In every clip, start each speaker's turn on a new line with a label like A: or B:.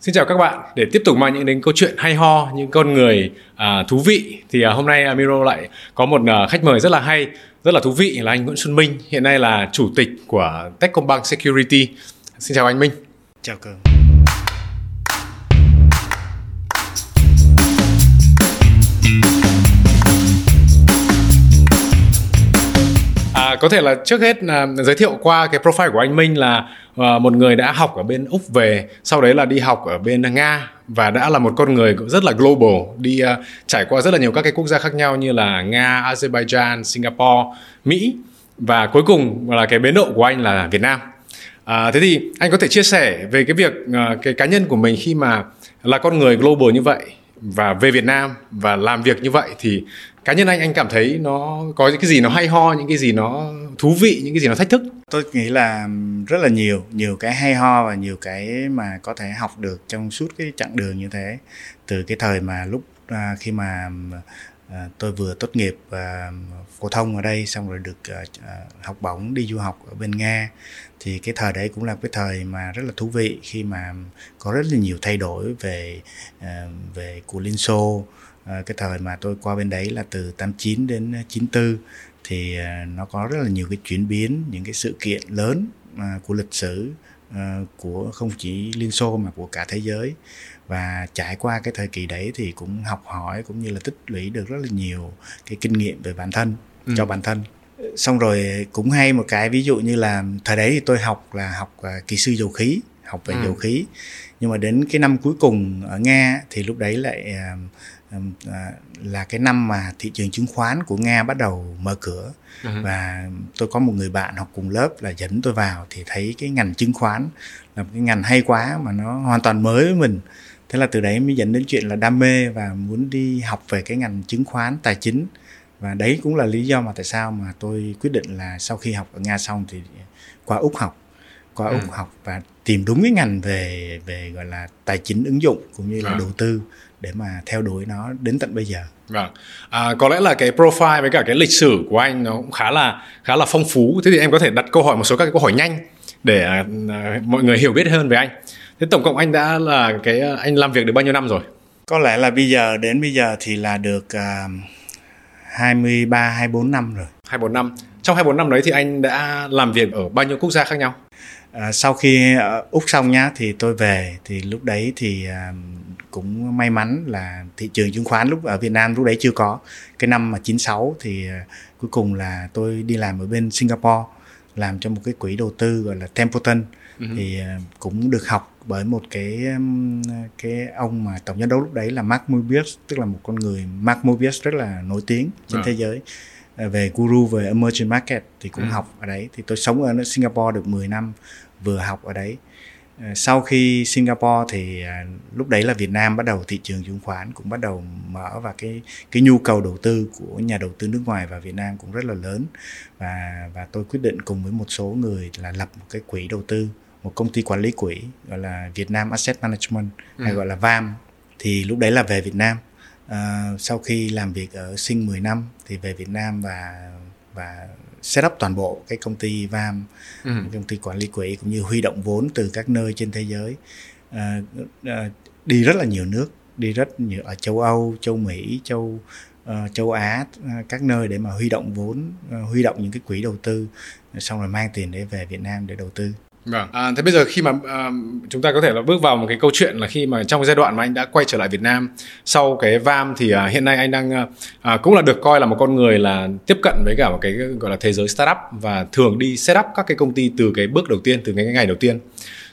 A: Xin chào các bạn. Để tiếp tục mang những đến câu chuyện hay ho, những con người à, thú vị thì à, hôm nay Amiro lại có một à, khách mời rất là hay, rất là thú vị là anh Nguyễn Xuân Minh, hiện nay là chủ tịch của Techcombank Security. Xin chào anh Minh.
B: Chào Cường.
A: À, có thể là trước hết là giới thiệu qua cái profile của anh Minh là uh, một người đã học ở bên Úc về, sau đấy là đi học ở bên Nga và đã là một con người rất là global, đi uh, trải qua rất là nhiều các cái quốc gia khác nhau như là Nga, Azerbaijan, Singapore, Mỹ và cuối cùng là cái bến độ của anh là Việt Nam. À, thế thì anh có thể chia sẻ về cái việc uh, cái cá nhân của mình khi mà là con người global như vậy và về Việt Nam và làm việc như vậy thì cá nhân anh anh cảm thấy nó có những cái gì nó hay ho những cái gì nó thú vị những cái gì nó thách thức?
B: Tôi nghĩ là rất là nhiều nhiều cái hay ho và nhiều cái mà có thể học được trong suốt cái chặng đường như thế. Từ cái thời mà lúc à, khi mà à, tôi vừa tốt nghiệp à, phổ thông ở đây xong rồi được à, à học bổng đi du học ở bên nga thì cái thời đấy cũng là cái thời mà rất là thú vị khi mà có rất là nhiều thay đổi về à, về của liên xô à, cái thời mà tôi qua bên đấy là từ 89 đến 94 thì à, nó có rất là nhiều cái chuyển biến những cái sự kiện lớn à, của lịch sử à, của không chỉ liên xô mà của cả thế giới và trải qua cái thời kỳ đấy thì cũng học hỏi cũng như là tích lũy được rất là nhiều cái kinh nghiệm về bản thân ừ. cho bản thân xong rồi cũng hay một cái ví dụ như là thời đấy thì tôi học là học kỹ sư dầu khí học về ừ. dầu khí nhưng mà đến cái năm cuối cùng ở nga thì lúc đấy lại là cái năm mà thị trường chứng khoán của nga bắt đầu mở cửa uh-huh. và tôi có một người bạn học cùng lớp là dẫn tôi vào thì thấy cái ngành chứng khoán là một cái ngành hay quá mà nó hoàn toàn mới với mình thế là từ đấy mới dẫn đến chuyện là đam mê và muốn đi học về cái ngành chứng khoán tài chính và đấy cũng là lý do mà tại sao mà tôi quyết định là sau khi học ở nga xong thì qua úc học qua úc ừ. học và tìm đúng cái ngành về về gọi là tài chính ứng dụng cũng như là à. đầu tư để mà theo đuổi nó đến tận bây giờ.
A: Vâng, à, có lẽ là cái profile với cả cái lịch sử của anh nó cũng khá là khá là phong phú. Thế thì em có thể đặt câu hỏi một số các cái câu hỏi nhanh để à, à, mọi người hiểu biết hơn về anh. Thế tổng cộng anh đã là cái à, anh làm việc được bao nhiêu năm rồi?
B: Có lẽ là bây giờ đến bây giờ thì là được uh, 23 24 năm rồi.
A: 24 năm. Trong 24 năm đấy thì anh đã làm việc ở bao nhiêu quốc gia khác nhau?
B: À, sau khi ở úc xong nhá thì tôi về thì lúc đấy thì à, cũng may mắn là thị trường chứng khoán lúc ở Việt Nam lúc đấy chưa có cái năm mà 96 thì à, cuối cùng là tôi đi làm ở bên Singapore làm cho một cái quỹ đầu tư gọi là Templeton uh-huh. thì à, cũng được học bởi một cái cái ông mà tổng giám đốc lúc đấy là Mark Mobius tức là một con người Mark Mobius rất là nổi tiếng trên uh-huh. thế giới à, về guru về emerging market thì cũng uh-huh. học ở đấy thì tôi sống ở Singapore được 10 năm vừa học ở đấy sau khi Singapore thì à, lúc đấy là Việt Nam bắt đầu thị trường chứng khoán cũng bắt đầu mở và cái cái nhu cầu đầu tư của nhà đầu tư nước ngoài và Việt Nam cũng rất là lớn. Và và tôi quyết định cùng với một số người là lập một cái quỹ đầu tư một công ty quản lý quỹ gọi là Việt Nam Asset Management ừ. hay gọi là VAM. Thì lúc đấy là về Việt Nam. À, sau khi làm việc ở Sing 10 năm thì về Việt Nam và và set up toàn bộ cái công ty VAM, ừ. công ty quản lý quỹ cũng như huy động vốn từ các nơi trên thế giới à, à, đi rất là nhiều nước, đi rất nhiều ở châu Âu, châu Mỹ, châu uh, châu Á các nơi để mà huy động vốn, uh, huy động những cái quỹ đầu tư xong rồi mang tiền để về Việt Nam để đầu tư.
A: Vâng. À, thế bây giờ khi mà à, chúng ta có thể là bước vào một cái câu chuyện là khi mà trong cái giai đoạn mà anh đã quay trở lại Việt Nam sau cái VAM thì à, hiện nay anh đang à, à, cũng là được coi là một con người là tiếp cận với cả một cái gọi là thế giới startup và thường đi set up các cái công ty từ cái bước đầu tiên từ cái ngày đầu tiên.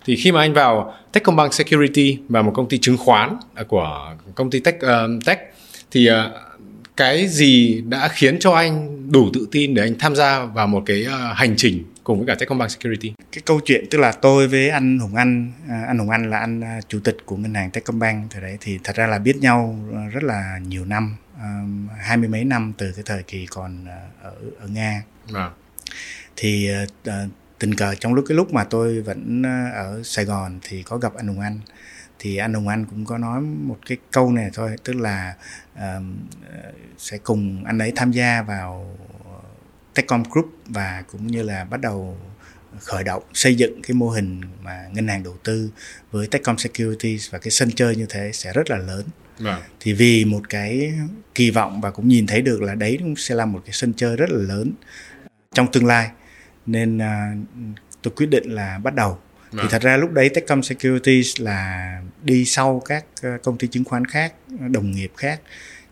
A: Thì khi mà anh vào Techcombank Security và một công ty chứng khoán à, của công ty Tech uh, Tech thì uh, cái gì đã khiến cho anh đủ tự tin để anh tham gia vào một cái uh, hành trình cùng với cả Techcombank Security.
B: Cái câu chuyện tức là tôi với anh Hùng Anh, à, anh Hùng Anh là anh à, chủ tịch của ngân hàng Techcombank thời đấy thì thật ra là biết nhau rất là nhiều năm, hai mươi mấy năm từ cái thời kỳ còn à, ở ở Nga. À. Thì tình cờ trong lúc cái lúc mà tôi vẫn ở Sài Gòn thì có gặp anh Hùng Anh thì anh Hùng Anh cũng có nói một cái câu này thôi tức là uh, sẽ cùng anh ấy tham gia vào Techcom Group và cũng như là bắt đầu khởi động xây dựng cái mô hình mà ngân hàng đầu tư với Techcom Securities và cái sân chơi như thế sẽ rất là lớn. Vâng. Thì vì một cái kỳ vọng và cũng nhìn thấy được là đấy cũng sẽ là một cái sân chơi rất là lớn trong tương lai nên uh, tôi quyết định là bắt đầu. Vâng. Thì thật ra lúc đấy Techcom Securities là đi sau các uh, công ty chứng khoán khác, đồng nghiệp khác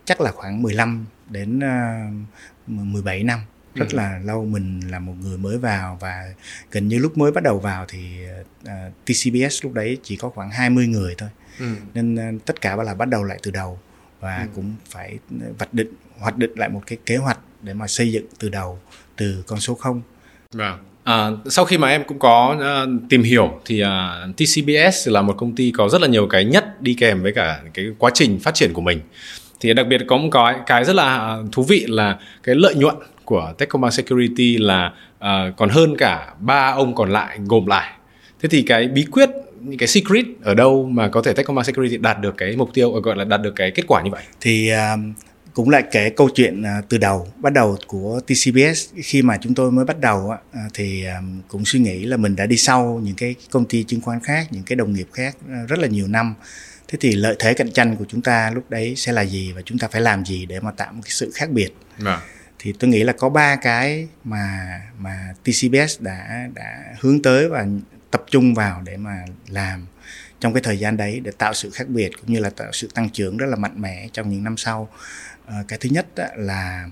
B: chắc là khoảng 15 đến uh, 17 năm rất ừ. là lâu mình là một người mới vào và gần như lúc mới bắt đầu vào thì uh, à, TCBS lúc đấy chỉ có khoảng 20 người thôi ừ. nên uh, tất cả là bắt đầu lại từ đầu và ừ. cũng phải vạch định hoạch định lại một cái kế hoạch để mà xây dựng từ đầu từ con số không
A: vâng À, sau khi mà em cũng có uh, tìm hiểu thì uh, TCBS là một công ty có rất là nhiều cái nhất đi kèm với cả cái quá trình phát triển của mình thì đặc biệt có một cái cái rất là thú vị là cái lợi nhuận của Techcombank Security là uh, còn hơn cả ba ông còn lại gồm lại. Thế thì cái bí quyết những cái secret ở đâu mà có thể Techcombank Security đạt được cái mục tiêu gọi là đạt được cái kết quả như vậy?
B: Thì uh, cũng lại kể câu chuyện uh, từ đầu bắt đầu của TCBS khi mà chúng tôi mới bắt đầu uh, thì um, cũng suy nghĩ là mình đã đi sau những cái công ty chứng khoán khác những cái đồng nghiệp khác rất là nhiều năm. Thế thì lợi thế cạnh tranh của chúng ta lúc đấy sẽ là gì và chúng ta phải làm gì để mà tạo một cái sự khác biệt? À thì tôi nghĩ là có ba cái mà mà TCBS đã đã hướng tới và tập trung vào để mà làm trong cái thời gian đấy để tạo sự khác biệt cũng như là tạo sự tăng trưởng rất là mạnh mẽ trong những năm sau. Ờ, cái thứ nhất là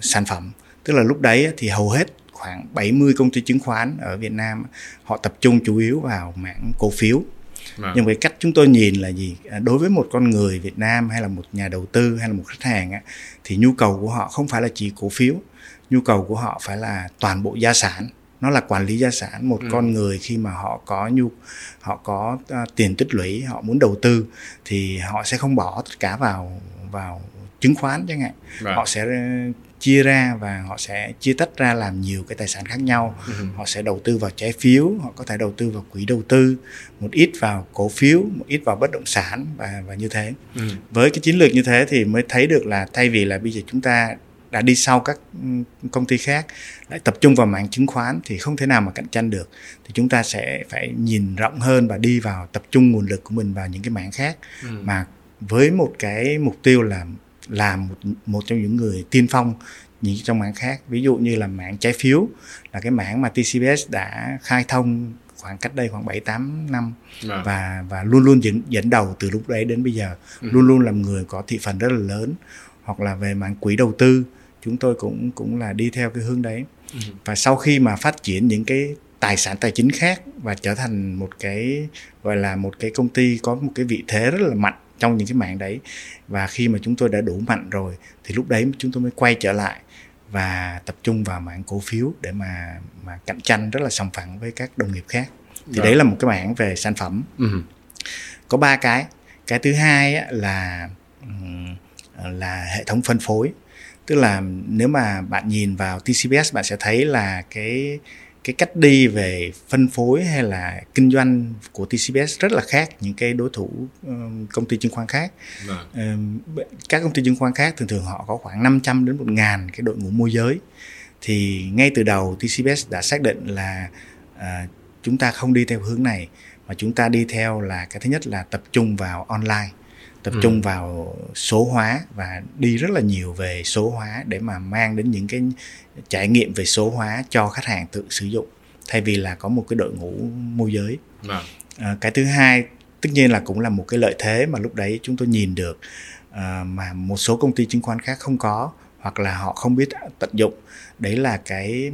B: sản phẩm. Tức là lúc đấy thì hầu hết khoảng 70 công ty chứng khoán ở Việt Nam họ tập trung chủ yếu vào mảng cổ phiếu. À. nhưng cái cách chúng tôi nhìn là gì à, đối với một con người Việt Nam hay là một nhà đầu tư hay là một khách hàng á, thì nhu cầu của họ không phải là chỉ cổ phiếu nhu cầu của họ phải là toàn bộ gia sản nó là quản lý gia sản một ừ. con người khi mà họ có nhu họ có uh, tiền tích lũy họ muốn đầu tư thì họ sẽ không bỏ tất cả vào vào chứng khoán chẳng hạn vâng. họ sẽ chia ra và họ sẽ chia tách ra làm nhiều cái tài sản khác nhau ừ. họ sẽ đầu tư vào trái phiếu họ có thể đầu tư vào quỹ đầu tư một ít vào cổ phiếu một ít vào bất động sản và và như thế ừ. với cái chiến lược như thế thì mới thấy được là thay vì là bây giờ chúng ta đã đi sau các ừ, công ty khác lại tập trung vào mạng chứng khoán thì không thể nào mà cạnh tranh được thì chúng ta sẽ phải nhìn rộng hơn và đi vào tập trung nguồn lực của mình vào những cái mảng khác ừ. mà với một cái mục tiêu là làm một, một trong những người tiên phong những trong mảng khác ví dụ như là mảng trái phiếu là cái mảng mà TCBS đã khai thông khoảng cách đây khoảng 7 8 năm à. và và luôn luôn dẫn dẫn đầu từ lúc đấy đến bây giờ ừ. luôn luôn làm người có thị phần rất là lớn hoặc là về mảng quỹ đầu tư chúng tôi cũng cũng là đi theo cái hướng đấy ừ. và sau khi mà phát triển những cái tài sản tài chính khác và trở thành một cái gọi là một cái công ty có một cái vị thế rất là mạnh trong những cái mạng đấy. Và khi mà chúng tôi đã đủ mạnh rồi thì lúc đấy chúng tôi mới quay trở lại và tập trung vào mảng cổ phiếu để mà mà cạnh tranh rất là sòng phẳng với các đồng nghiệp khác. Thì rồi. đấy là một cái mảng về sản phẩm. Ừ. có ba cái. Cái thứ hai là là hệ thống phân phối. Tức là nếu mà bạn nhìn vào TCBS bạn sẽ thấy là cái cái cách đi về phân phối hay là kinh doanh của TCBS rất là khác những cái đối thủ công ty chứng khoán khác. Vâng. Các công ty chứng khoán khác thường thường họ có khoảng 500 đến 1 ngàn cái đội ngũ môi giới. Thì ngay từ đầu TCBS đã xác định là à, chúng ta không đi theo hướng này mà chúng ta đi theo là cái thứ nhất là tập trung vào online tập ừ. trung vào số hóa và đi rất là nhiều về số hóa để mà mang đến những cái trải nghiệm về số hóa cho khách hàng tự sử dụng thay vì là có một cái đội ngũ môi giới à. À, cái thứ hai tất nhiên là cũng là một cái lợi thế mà lúc đấy chúng tôi nhìn được à, mà một số công ty chứng khoán khác không có hoặc là họ không biết tận dụng đấy là cái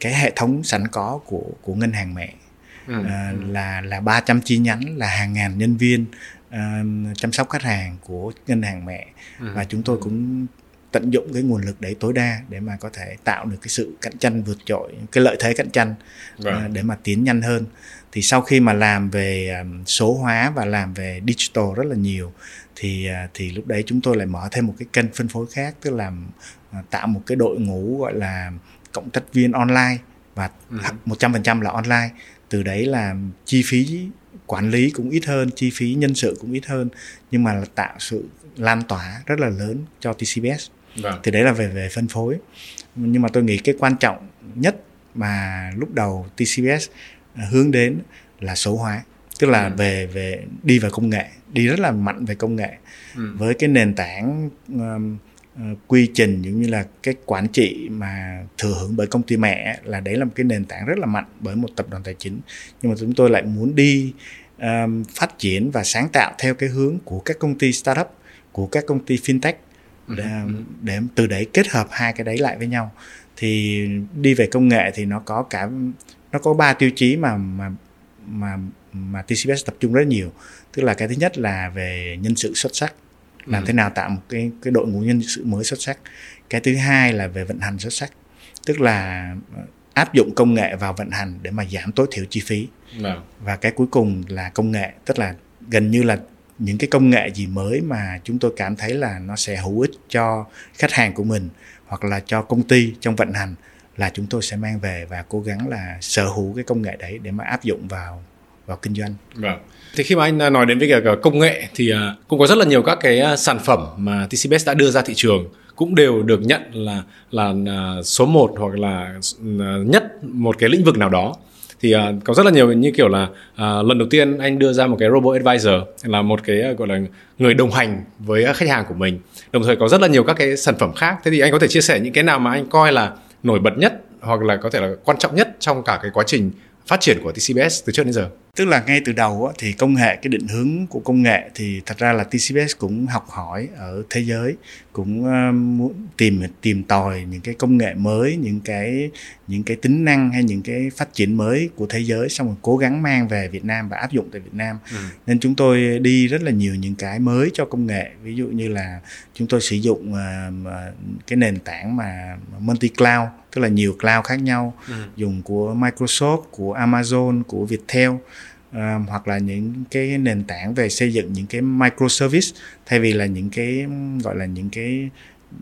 B: cái hệ thống sẵn có của của ngân hàng mẹ ừ. à, là là 300 chi nhánh là hàng ngàn nhân viên uh, chăm sóc khách hàng của ngân hàng mẹ ừ. và chúng tôi cũng tận dụng cái nguồn lực đấy tối đa để mà có thể tạo được cái sự cạnh tranh vượt trội cái lợi thế cạnh tranh vâng. uh, để mà tiến nhanh hơn thì sau khi mà làm về um, số hóa và làm về digital rất là nhiều thì uh, thì lúc đấy chúng tôi lại mở thêm một cái kênh phân phối khác tức là tạo một cái đội ngũ gọi là cộng tác viên online và ừ. một trăm phần trăm là online từ đấy là chi phí quản lý cũng ít hơn chi phí nhân sự cũng ít hơn nhưng mà là tạo sự lan tỏa rất là lớn cho TCBS vâng. thì đấy là về về phân phối nhưng mà tôi nghĩ cái quan trọng nhất mà lúc đầu TCBS à, hướng đến là số hóa tức là ừ. về về đi vào công nghệ đi rất là mạnh về công nghệ ừ. với cái nền tảng um, uh, quy trình cũng như là cái quản trị mà thừa hưởng bởi công ty mẹ là đấy là một cái nền tảng rất là mạnh bởi một tập đoàn tài chính nhưng mà chúng tôi lại muốn đi um, phát triển và sáng tạo theo cái hướng của các công ty startup của các công ty fintech. Để, để từ đấy kết hợp hai cái đấy lại với nhau. Thì đi về công nghệ thì nó có cả nó có ba tiêu chí mà mà mà mà TCBS tập trung rất nhiều. Tức là cái thứ nhất là về nhân sự xuất sắc. Làm ừ. thế nào tạo một cái cái đội ngũ nhân sự mới xuất sắc. Cái thứ hai là về vận hành xuất sắc. Tức là áp dụng công nghệ vào vận hành để mà giảm tối thiểu chi phí. Vâng. và cái cuối cùng là công nghệ. Tức là gần như là những cái công nghệ gì mới mà chúng tôi cảm thấy là nó sẽ hữu ích cho khách hàng của mình hoặc là cho công ty trong vận hành là chúng tôi sẽ mang về và cố gắng là sở hữu cái công nghệ đấy để mà áp dụng vào vào kinh doanh.
A: Vâng. Thì khi mà anh à, nói đến với cả công nghệ thì à, cũng có rất là nhiều các cái à, sản phẩm mà TCBS đã đưa ra thị trường cũng đều được nhận là là số 1 hoặc là nhất một cái lĩnh vực nào đó thì uh, có rất là nhiều như kiểu là uh, lần đầu tiên anh đưa ra một cái robot advisor là một cái uh, gọi là người đồng hành với khách hàng của mình đồng thời có rất là nhiều các cái sản phẩm khác thế thì anh có thể chia sẻ những cái nào mà anh coi là nổi bật nhất hoặc là có thể là quan trọng nhất trong cả cái quá trình phát triển của TCBS từ trước đến giờ?
B: Tức là ngay từ đầu thì công nghệ cái định hướng của công nghệ thì thật ra là TCBS cũng học hỏi ở thế giới cũng ờ, muốn tìm tìm tòi những cái công nghệ mới những cái những cái tính năng hay những cái phát triển mới của thế giới xong rồi cố gắng mang về Việt Nam và áp dụng tại Việt Nam ừ. nên chúng tôi đi rất là nhiều những cái mới cho công nghệ ví dụ như là chúng tôi sử dụng uh, cái nền tảng mà multi cloud tức là nhiều cloud khác nhau ừ. dùng của Microsoft của Amazon của Viettel uh, hoặc là những cái nền tảng về xây dựng những cái microservice thay vì là những cái gọi là những cái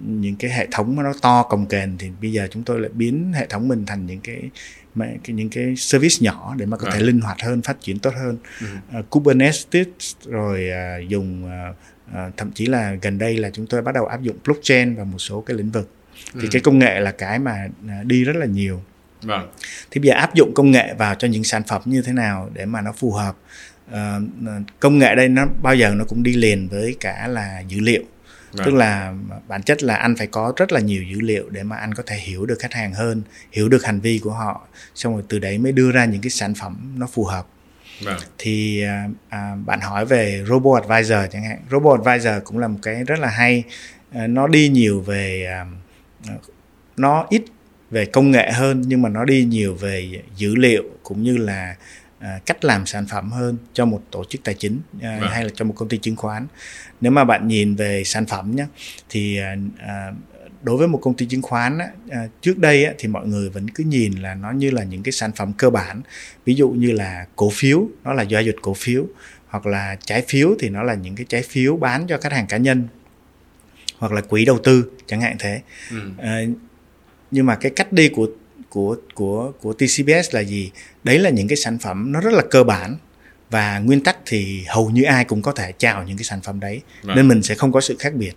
B: những cái hệ thống mà nó to cồng kềnh thì bây giờ chúng tôi lại biến hệ thống mình thành những cái cái những cái service nhỏ để mà có à. thể linh hoạt hơn phát triển tốt hơn ừ. uh, Kubernetes rồi uh, dùng uh, uh, thậm chí là gần đây là chúng tôi bắt đầu áp dụng blockchain vào một số cái lĩnh vực thì ừ. cái công nghệ là cái mà đi rất là nhiều vâng. thì bây giờ áp dụng công nghệ vào cho những sản phẩm như thế nào để mà nó phù hợp uh, công nghệ đây nó bao giờ nó cũng đi liền với cả là dữ liệu Vâng. tức là bản chất là anh phải có rất là nhiều dữ liệu để mà anh có thể hiểu được khách hàng hơn hiểu được hành vi của họ xong rồi từ đấy mới đưa ra những cái sản phẩm nó phù hợp vâng. thì à, à, bạn hỏi về robot advisor chẳng hạn robot advisor cũng là một cái rất là hay à, nó đi nhiều về à, nó ít về công nghệ hơn nhưng mà nó đi nhiều về dữ liệu cũng như là à, cách làm sản phẩm hơn cho một tổ chức tài chính à, vâng. hay là cho một công ty chứng khoán nếu mà bạn nhìn về sản phẩm nhé thì à, đối với một công ty chứng khoán trước đây thì mọi người vẫn cứ nhìn là nó như là những cái sản phẩm cơ bản ví dụ như là cổ phiếu nó là giao dịch cổ phiếu hoặc là trái phiếu thì nó là những cái trái phiếu bán cho khách hàng cá nhân hoặc là quỹ đầu tư chẳng hạn thế ừ. Nhưng mà cái cách đi của của của của TCBS là gì? Đấy là những cái sản phẩm nó rất là cơ bản. Và nguyên tắc thì hầu như ai cũng có thể chào những cái sản phẩm đấy. Vâng. nên mình sẽ không có sự khác biệt.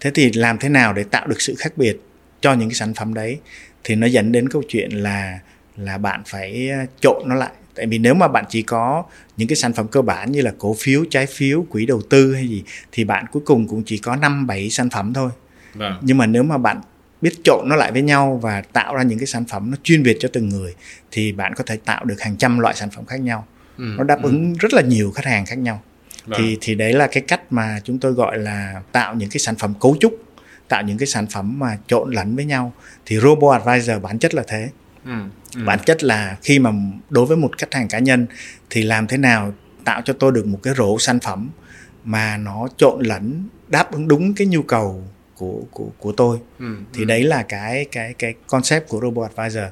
B: Thế thì làm thế nào để tạo được sự khác biệt cho những cái sản phẩm đấy? Thì nó dẫn đến câu chuyện là là bạn phải ờ, trộn nó lại. Tại vì nếu mà bạn chỉ có những cái sản phẩm cơ bản như là cổ phiếu trái phiếu quỹ đầu tư hay gì thì bạn cuối cùng cũng chỉ có năm bảy sản phẩm thôi. Vâng. nhưng mà nếu mà bạn biết trộn nó lại với nhau và tạo ra những cái sản phẩm nó chuyên biệt cho từng người thì bạn có thể tạo được hàng trăm loại sản phẩm khác nhau ừ, nó đáp ừ. ứng rất là nhiều khách hàng khác nhau vâng. thì thì đấy là cái cách mà chúng tôi gọi là tạo những cái sản phẩm cấu trúc tạo những cái sản phẩm mà trộn lẫn với nhau thì robot advisor bản chất là thế ừ, ừ. bản chất là khi mà đối với một khách hàng cá nhân thì làm thế nào tạo cho tôi được một cái rổ sản phẩm mà nó trộn lẫn đáp ứng đúng cái nhu cầu của của của tôi ừ, thì ừ. đấy là cái cái cái concept của robot advisor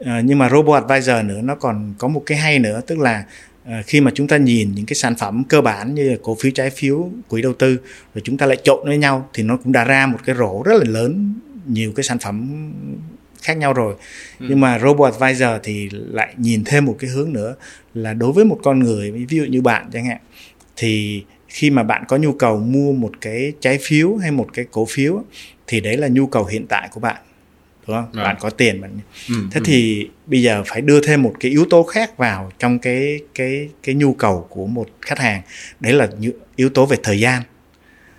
B: à, nhưng mà robot advisor nữa nó còn có một cái hay nữa tức là à, khi mà chúng ta nhìn những cái sản phẩm cơ bản như cổ phiếu trái phiếu quỹ đầu tư rồi chúng ta lại trộn với nhau thì nó cũng đã ra một cái rổ rất là lớn nhiều cái sản phẩm khác nhau rồi ừ. nhưng mà robot advisor thì lại nhìn thêm một cái hướng nữa là đối với một con người ví dụ như bạn chẳng hạn thì khi mà bạn có nhu cầu mua một cái trái phiếu hay một cái cổ phiếu thì đấy là nhu cầu hiện tại của bạn đúng không
A: Vâng.
B: bạn có tiền bạn
A: Ừ,
B: thế
A: ừ.
B: thì bây giờ phải đưa thêm một cái yếu tố khác vào trong cái cái cái nhu cầu của một khách hàng đấy là yếu tố về thời gian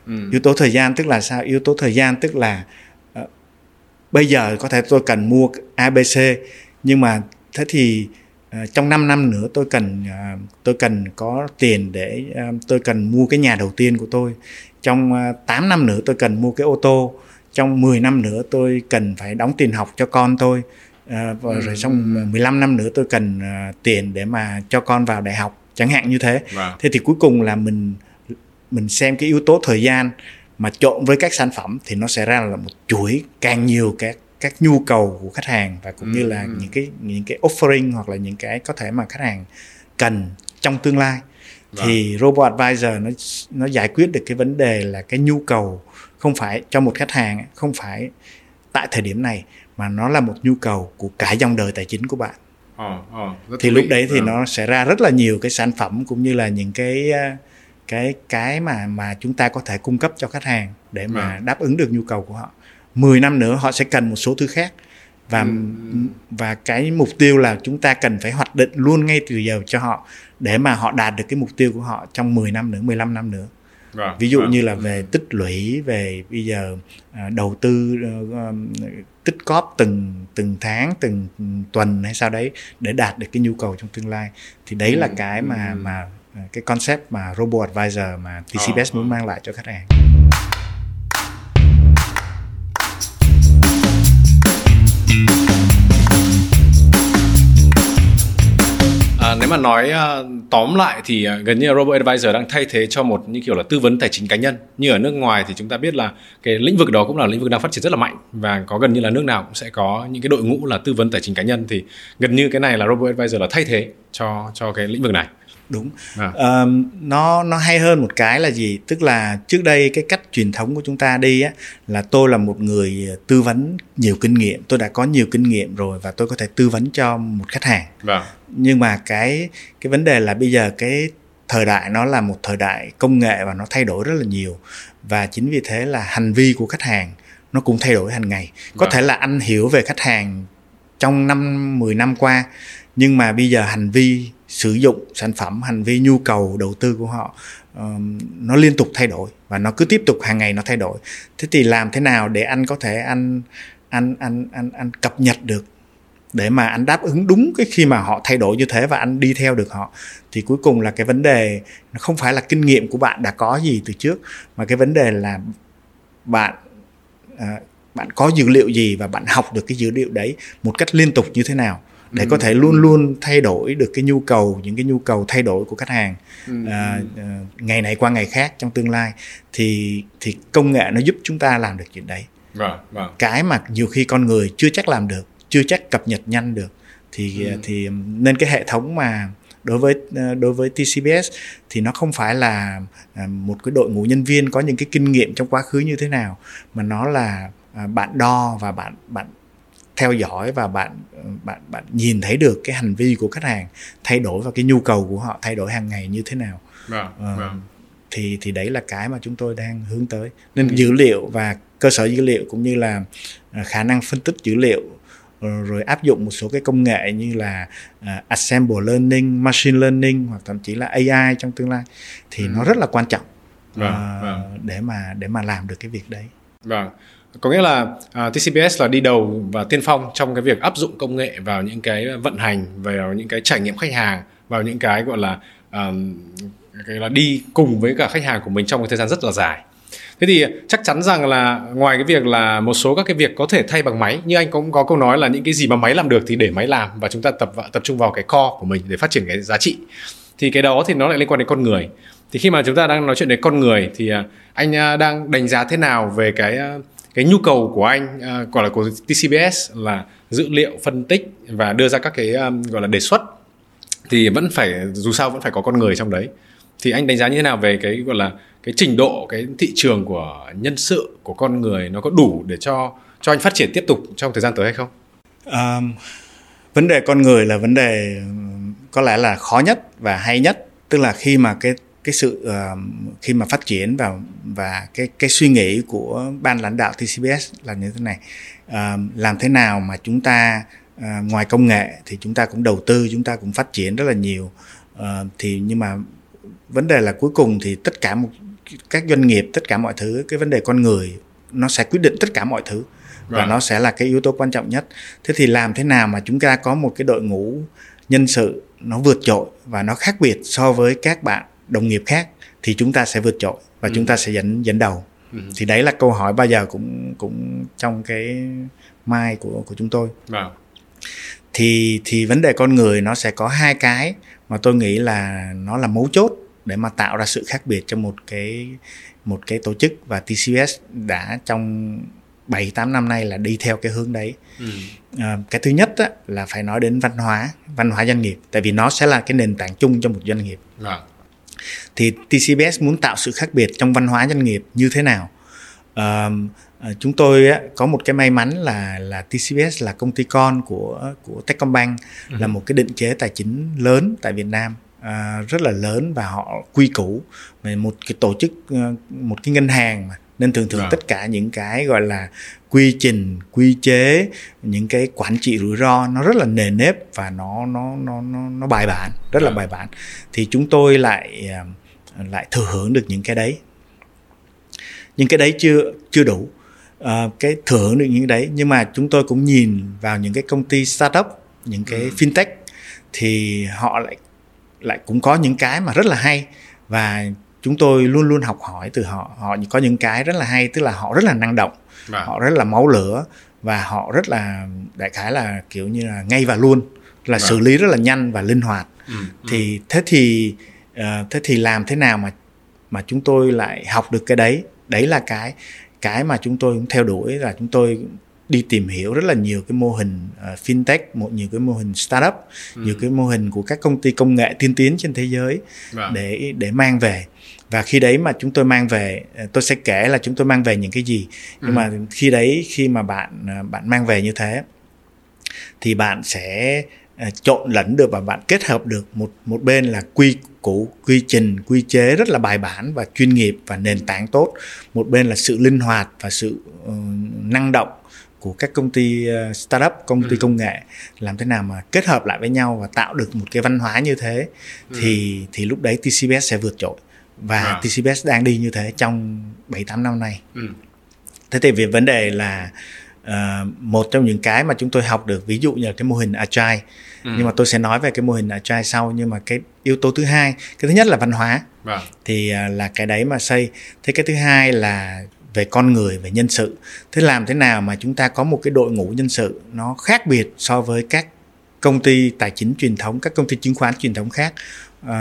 A: Ừ.
B: yếu tố thời gian tức là sao yếu tố thời gian tức là ờ, bây giờ có thể tôi cần mua abc nhưng mà thế thì trong 5 năm nữa tôi cần ờ, tôi cần có tiền để ờ, tôi cần mua cái nhà đầu tiên của tôi. Trong uh, 8 năm nữa tôi cần mua cái ô tô. Trong 10 năm nữa tôi cần phải đóng tiền học cho con tôi. Ờ, và
A: Ừ,
B: rồi trong 15 năm nữa tôi cần ờ, tiền để mà cho con vào đại học. Chẳng hạn như thế.
A: Vâng.
B: thế thì cuối cùng là mình mình xem cái yếu tố thời gian mà trộn với các sản phẩm thì nó sẽ ra là một chuỗi càng nhiều các các nhu cầu của khách hàng và cũng như là
A: Ừ.
B: những cái những cái offering hoặc là những cái có thể mà khách hàng cần trong tương lai
A: Vâng.
B: thì Robo Advisor nó nó giải quyết được cái vấn đề là cái nhu cầu không phải cho một khách hàng không phải tại thời điểm này mà nó là một nhu cầu của cả dòng đời tài chính của bạn
A: Ờ, ờ,
B: thì lúc đấy thì
A: Vâng.
B: nó sẽ ra rất là nhiều cái sản phẩm cũng như là những cái ờ, cái cái mà mà chúng ta có thể cung cấp cho khách hàng để mà
A: Vâng.
B: đáp ứng được nhu cầu của họ 10 năm nữa họ sẽ cần một số thứ khác và
A: Ừ.
B: và cái mục tiêu là chúng ta cần phải hoạch định luôn ngay từ giờ cho họ để mà họ đạt được cái mục tiêu của họ trong 10 năm nữa 15 năm nữa
A: Vâng,
B: ví dụ
A: vâng.
B: như là về tích lũy về bây giờ à, đầu tư ờ, um, tích cóp từng từng tháng từng tuần hay sao đấy để đạt được cái nhu cầu trong tương lai thì đấy là
A: Ừ,
B: cái mà
A: ừ.
B: mà à, cái concept mà robo advisor mà TCBS
A: Ờ,
B: muốn
A: ờ.
B: mang lại cho khách hàng
A: À, nếu mà nói ờ, tóm lại thì ờ, gần như là Robo Advisor đang thay thế cho một như kiểu là tư vấn tài chính cá nhân. Như ở nước ngoài thì chúng ta biết là cái lĩnh vực đó cũng là lĩnh vực đang phát triển rất là mạnh và có gần như là nước nào cũng sẽ có những cái đội ngũ là tư vấn tài chính cá nhân thì gần như cái này là Robo Advisor là thay thế cho cho cái lĩnh vực này
B: đúng
A: À.
B: Ờm, nó nó hay hơn một cái là gì tức là trước đây cái cách truyền thống của chúng ta đi á là tôi là một người tư vấn nhiều kinh nghiệm tôi đã có nhiều kinh nghiệm rồi và tôi có thể tư vấn cho một khách hàng
A: Vâng.
B: nhưng mà cái cái vấn đề là bây giờ cái thời đại nó là một thời đại công nghệ và nó thay đổi rất là nhiều và chính vì thế là hành vi của khách hàng nó cũng thay đổi hàng ngày có
A: Vâng.
B: thể là anh hiểu về khách hàng trong năm 10 năm qua nhưng mà bây giờ hành vi sử dụng sản phẩm hành vi nhu cầu đầu tư của họ uh, nó liên tục thay đổi và nó cứ tiếp tục hàng ngày nó thay đổi. Thế thì làm thế nào để anh có thể anh anh anh anh anh cập nhật được để mà anh đáp ứng đúng cái khi mà họ thay đổi như thế và anh đi theo được họ? Thì cuối cùng là cái vấn đề nó không phải là kinh nghiệm của bạn đã có gì từ trước mà cái vấn đề là bạn uh, bạn có dữ liệu gì và bạn học được cái dữ liệu đấy một cách liên tục như thế nào? Để có thể luôn luôn thay đổi được cái nhu cầu những cái nhu cầu thay đổi của khách hàng à, à, ngày này qua ngày khác trong tương lai thì thì công nghệ nó giúp chúng ta làm được chuyện đấy
A: Vâng, vâng.
B: cái mà nhiều khi con người chưa chắc làm được chưa chắc cập nhật nhanh được thì
A: Ừ.
B: thì nên cái hệ thống mà đối với ờ, đối với TCBS thì nó không phải là à, một cái đội ngũ nhân viên có những cái kinh nghiệm trong quá khứ như thế nào mà nó là à, bạn đo và bạn bạn theo dõi và bạn ờ, bạn bạn nhìn thấy được cái hành vi của khách hàng thay đổi và cái nhu cầu của họ thay đổi hàng ngày như thế nào
A: Vâng,
B: Ờ,
A: vâng.
B: thì thì đấy là cái mà chúng tôi đang hướng tới nên
A: Ừ.
B: dữ liệu và cơ sở dữ liệu cũng như là à, khả năng phân tích dữ liệu rồi, rồi áp dụng một số cái công nghệ như là à, assemble learning, machine learning hoặc thậm chí là AI trong tương lai thì
A: Ừ.
B: nó rất là quan trọng
A: Vâng,
B: à,
A: vâng.
B: để mà để mà làm được cái việc đấy.
A: Vâng. Có nghĩa là à, TCBS là đi đầu và tiên phong trong cái việc áp dụng công nghệ vào những cái vận hành, vào những cái trải nghiệm khách hàng, vào những cái gọi là à, cái là đi cùng với cả khách hàng của mình trong một thời gian rất là dài. Thế thì chắc chắn rằng là ngoài cái việc là một số các cái việc có thể thay bằng máy như anh cũng có câu nói là những cái gì mà máy làm được thì để máy làm và chúng ta tập tập trung vào cái core của mình để phát triển cái giá trị. Thì cái đó thì nó lại liên quan đến con người. Thì khi mà chúng ta đang nói chuyện đến con người thì à, anh à, đang đánh giá thế nào về cái à, cái nhu cầu của anh uh, gọi là của TCBS là dữ liệu phân tích và đưa ra các cái um, gọi là đề xuất thì vẫn phải dù sao vẫn phải có con người trong đấy. Thì anh đánh giá như thế nào về cái gọi là cái trình độ cái thị trường của nhân sự của con người nó có đủ để cho cho anh phát triển tiếp tục trong thời gian tới hay không?
B: À, vấn đề con người là vấn đề có lẽ là khó nhất và hay nhất. Tức là khi mà cái cái sự uh, khi mà phát triển và và cái cái suy nghĩ của ban lãnh đạo TCBS là như thế này. Uh, làm thế nào mà chúng ta uh, ngoài công nghệ thì chúng ta cũng đầu tư chúng ta cũng phát triển rất là nhiều. Uh, thì nhưng mà vấn đề là cuối cùng thì tất cả một các doanh nghiệp tất cả mọi thứ cái vấn đề con người nó sẽ quyết định tất cả mọi thứ và right. nó sẽ là cái yếu tố quan trọng nhất. Thế thì làm thế nào mà chúng ta có một cái đội ngũ nhân sự nó vượt trội và nó khác biệt so với các bạn đồng nghiệp khác thì chúng ta sẽ vượt trội và ừ. chúng ta sẽ dẫn dẫn đầu ừ. thì đấy là câu hỏi bao giờ cũng cũng trong cái mai của của chúng tôi wow. thì thì vấn đề con người nó sẽ có hai cái mà tôi nghĩ là nó là mấu chốt để mà tạo ra sự khác biệt trong một cái một cái tổ chức và TCS đã trong 7 8 năm nay là đi theo cái hướng đấy. Ừ. À, cái thứ nhất á, là phải nói đến văn hóa, văn hóa doanh nghiệp tại vì nó sẽ là cái nền tảng chung cho một doanh nghiệp. À. Thì TCBS muốn tạo sự khác biệt trong văn hóa doanh nghiệp như thế nào? À, chúng tôi á, có một cái may mắn là là TCBS là công ty con của của Techcombank ừ. là một cái định chế tài chính lớn tại Việt Nam à, rất là lớn và họ quy củ về một cái tổ chức một cái ngân hàng mà nên thường thường à. tất cả những cái gọi là quy trình quy chế những cái quản trị rủi ro nó rất là nề nếp và nó nó nó nó, nó bài bản rất là bài bản. Thì chúng tôi lại à, lại thừa hưởng được những cái đấy. Nhưng cái đấy chưa chưa đủ. À, cái thừa hưởng được những cái đấy nhưng mà chúng tôi cũng nhìn vào những cái công ty startup những cái ừ. fintech thì họ lại lại cũng có những cái mà rất là hay và chúng tôi luôn luôn học hỏi từ họ. Họ có những cái rất là hay tức là họ rất là năng động à. họ rất là máu lửa và họ rất là đại khái là kiểu như là ngay và luôn là à. xử lý rất là nhanh và linh hoạt ừ, ừ. thì thế thì uh, thế thì làm thế nào mà mà chúng tôi lại học được cái đấy đấy là cái cái mà chúng tôi cũng theo đuổi là chúng tôi đi tìm hiểu rất là nhiều cái mô hình uh, fintech một nhiều cái mô hình startup ừ. nhiều cái mô hình của các công ty công nghệ tiên tiến trên thế giới wow. để để mang về và khi đấy mà chúng tôi mang về ờ, tôi sẽ kể là chúng tôi mang về những cái gì nhưng ừ. mà khi đấy khi mà bạn ờ, bạn mang về như thế thì bạn sẽ trộn lẫn được và bạn kết hợp được một một bên là quy củ quy trình quy chế rất là bài bản và chuyên nghiệp và nền tảng tốt một bên là sự linh hoạt và sự uh, năng động của các công ty uh, startup công ty ừ. công nghệ làm thế nào mà kết hợp lại với nhau và tạo được một cái văn hóa như thế ừ. thì thì lúc đấy TCBS sẽ vượt trội và à. TCBS đang đi như thế trong 7 8 năm nay. Ừ. Thế thì về vấn đề là uh, một trong những cái mà chúng tôi học được ví dụ như là cái mô hình agile ừ. nhưng mà tôi sẽ nói về cái mô hình agile sau nhưng mà cái yếu tố thứ hai cái thứ nhất là văn hóa à. thì uh, là cái đấy mà xây thế cái thứ hai là về con người về nhân sự thế làm thế nào mà chúng ta có một cái đội ngũ nhân sự nó khác biệt so với các công ty tài chính truyền thống các công ty chứng khoán truyền thống khác uh,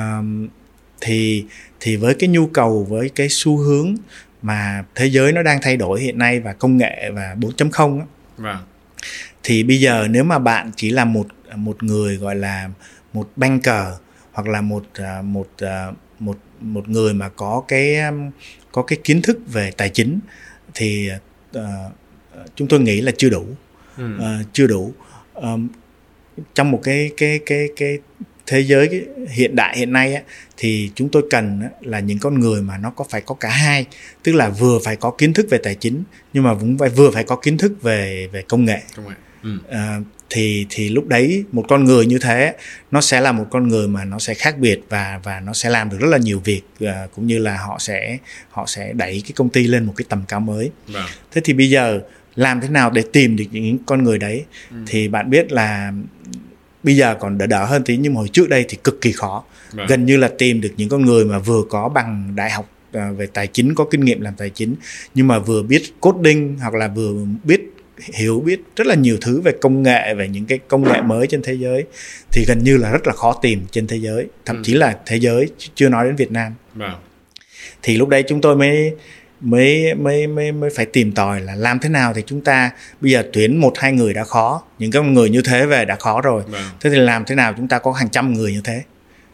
B: thì thì với cái nhu cầu với cái xu hướng mà thế giới nó đang thay đổi hiện nay và công nghệ và 4.0 á, vâng. thì bây giờ nếu mà bạn chỉ là một một người gọi là một banker hoặc là một à, một à, một một người mà có cái có cái kiến thức về tài chính thì uh, chúng tôi nghĩ là chưa đủ ừ. uh, chưa đủ um, trong một cái cái cái cái thế giới hiện đại hiện nay á, thì chúng tôi cần là những con người mà nó có phải có cả hai tức là vừa phải có kiến thức về tài chính nhưng mà cũng phải vừa phải có kiến thức về về công nghệ, công nghệ. Ừ. À, thì thì lúc đấy một con người như thế nó sẽ là một con người mà nó sẽ khác biệt và và nó sẽ làm được rất là nhiều việc à, cũng như là họ sẽ họ sẽ đẩy cái công ty lên một cái tầm cao mới vâng. thế thì bây giờ làm thế nào để tìm được những con người đấy ừ. thì bạn biết là bây giờ còn đỡ đỡ hơn tí nhưng mà hồi trước đây thì cực kỳ khó vâng. gần như là tìm được những con người mà vừa có bằng đại học à, về tài chính có kinh nghiệm làm tài chính nhưng mà vừa biết coding hoặc là vừa biết hiểu biết rất là nhiều thứ về công nghệ về những cái công nghệ mới trên thế giới thì gần như là rất là khó tìm trên thế giới thậm ừ. chí là thế giới chưa nói đến Việt Nam wow. Vâng. thì lúc đấy chúng tôi mới mới mới mới mới phải tìm tòi là làm thế nào thì chúng ta bây giờ tuyển một hai người đã khó những cái người như thế về đã khó rồi. Vâng. thế thì làm thế nào chúng ta có hàng trăm người như thế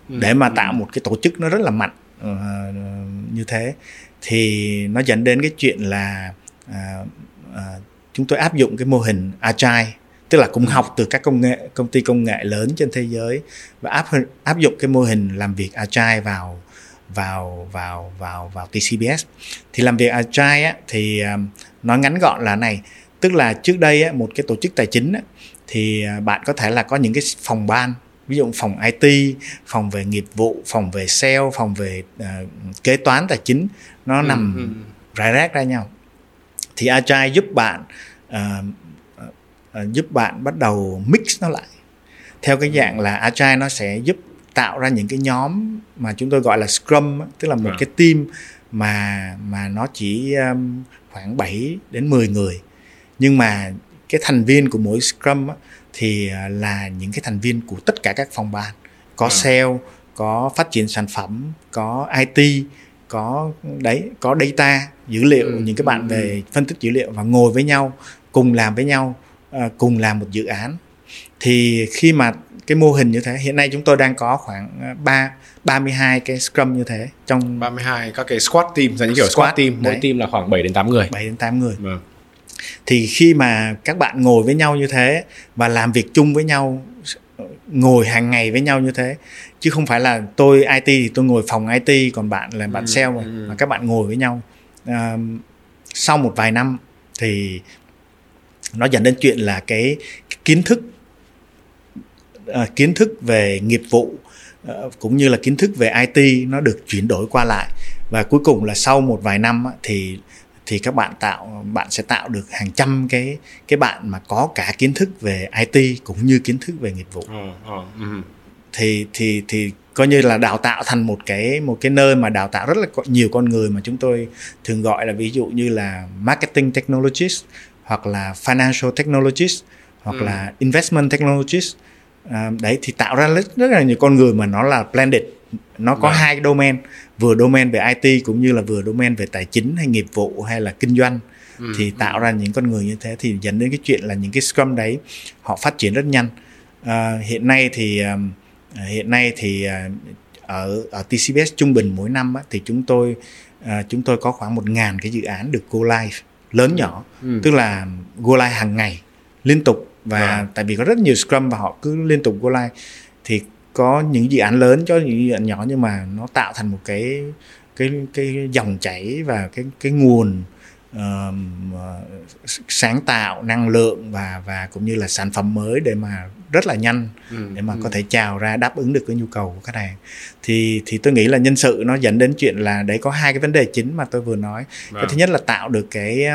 B: ừ. để mà tạo một cái tổ chức nó rất là mạnh uh, như thế thì nó dẫn đến cái chuyện là uh, uh, chúng tôi áp dụng cái mô hình agile tức là cũng ừ. học từ các công nghệ công ty công nghệ lớn trên thế giới và áp áp dụng cái mô hình làm việc agile vào vào vào vào vào TCBS thì làm việc agile á, thì um, nói ngắn gọn là này tức là trước đây á, một cái tổ chức tài chính á, thì à, bạn có thể là có những cái phòng ban ví dụ phòng IT, phòng về nghiệp vụ, phòng về sale, phòng về uh, kế toán tài chính nó ừ, nằm ừ. rải rác ra nhau. Thì Agile giúp bạn uh, uh, giúp bạn bắt đầu mix nó lại. Theo cái dạng là Agile nó sẽ giúp tạo ra những cái nhóm mà chúng tôi gọi là Scrum, tức là một à. cái team mà mà nó chỉ um, khoảng 7 đến 10 người. Nhưng mà cái thành viên của mỗi Scrum á, thì à, là những cái thành viên của tất cả các phòng ban có à. sale có phát triển sản phẩm có IT có đấy có data dữ liệu ừ. những cái bạn ừ. về phân tích dữ liệu và ngồi với nhau cùng làm với nhau uh, cùng làm một dự án thì khi mà cái mô hình như thế. Hiện nay chúng tôi đang có khoảng 3 32 cái scrum như thế trong
A: 32 các cái squad team là những kiểu squad, squad team mỗi team là khoảng 7 đến 8 người.
B: 7 đến 8 người. Vâng. Thì khi mà các bạn ngồi với nhau như thế và làm việc chung với nhau ngồi hàng ngày với nhau như thế chứ không phải là tôi IT thì tôi ngồi phòng IT còn bạn là bạn ừ, sale mà, ừ. mà các bạn ngồi với nhau. À, sau một vài năm thì nó dẫn đến chuyện là cái kiến thức à, kiến thức về nghiệp vụ à, cũng như là kiến thức về IT nó được chuyển đổi qua lại và cuối cùng là sau một vài năm thì thì các bạn tạo bạn sẽ tạo được hàng trăm cái cái bạn mà có cả kiến thức về IT cũng như kiến thức về nghiệp vụ uh, uh, uh. thì thì thì coi như là đào tạo thành một cái một cái nơi mà đào tạo rất là nhiều con người mà chúng tôi thường gọi là ví dụ như là marketing technologist hoặc là financial technologist hoặc ừ. là investment technologist à, đấy thì tạo ra rất, rất là nhiều con người mà nó là blended nó có vâng. hai domain vừa domain về IT cũng như là vừa domain về tài chính hay nghiệp vụ hay là kinh doanh ừ. thì tạo ra những con người như thế thì dẫn đến cái chuyện là những cái scrum đấy họ phát triển rất nhanh à, hiện nay thì à, hiện nay thì à, ở ở TCBS trung bình mỗi năm á, thì chúng tôi à, chúng tôi có khoảng một ngàn cái dự án được go live lớn ừ. nhỏ ừ. tức là go live hàng ngày liên tục và à. tại vì có rất nhiều scrum và họ cứ liên tục go live thì có những dự án lớn cho những dự án nhỏ nhưng mà nó tạo thành một cái cái cái dòng chảy và cái cái nguồn uh, sáng tạo năng lượng và và cũng như là sản phẩm mới để mà rất là nhanh ừ, để mà ừ. có thể chào ra đáp ứng được cái nhu cầu của khách hàng thì thì tôi nghĩ là nhân sự nó dẫn đến chuyện là đấy có hai cái vấn đề chính mà tôi vừa nói vâng. cái thứ nhất là tạo được cái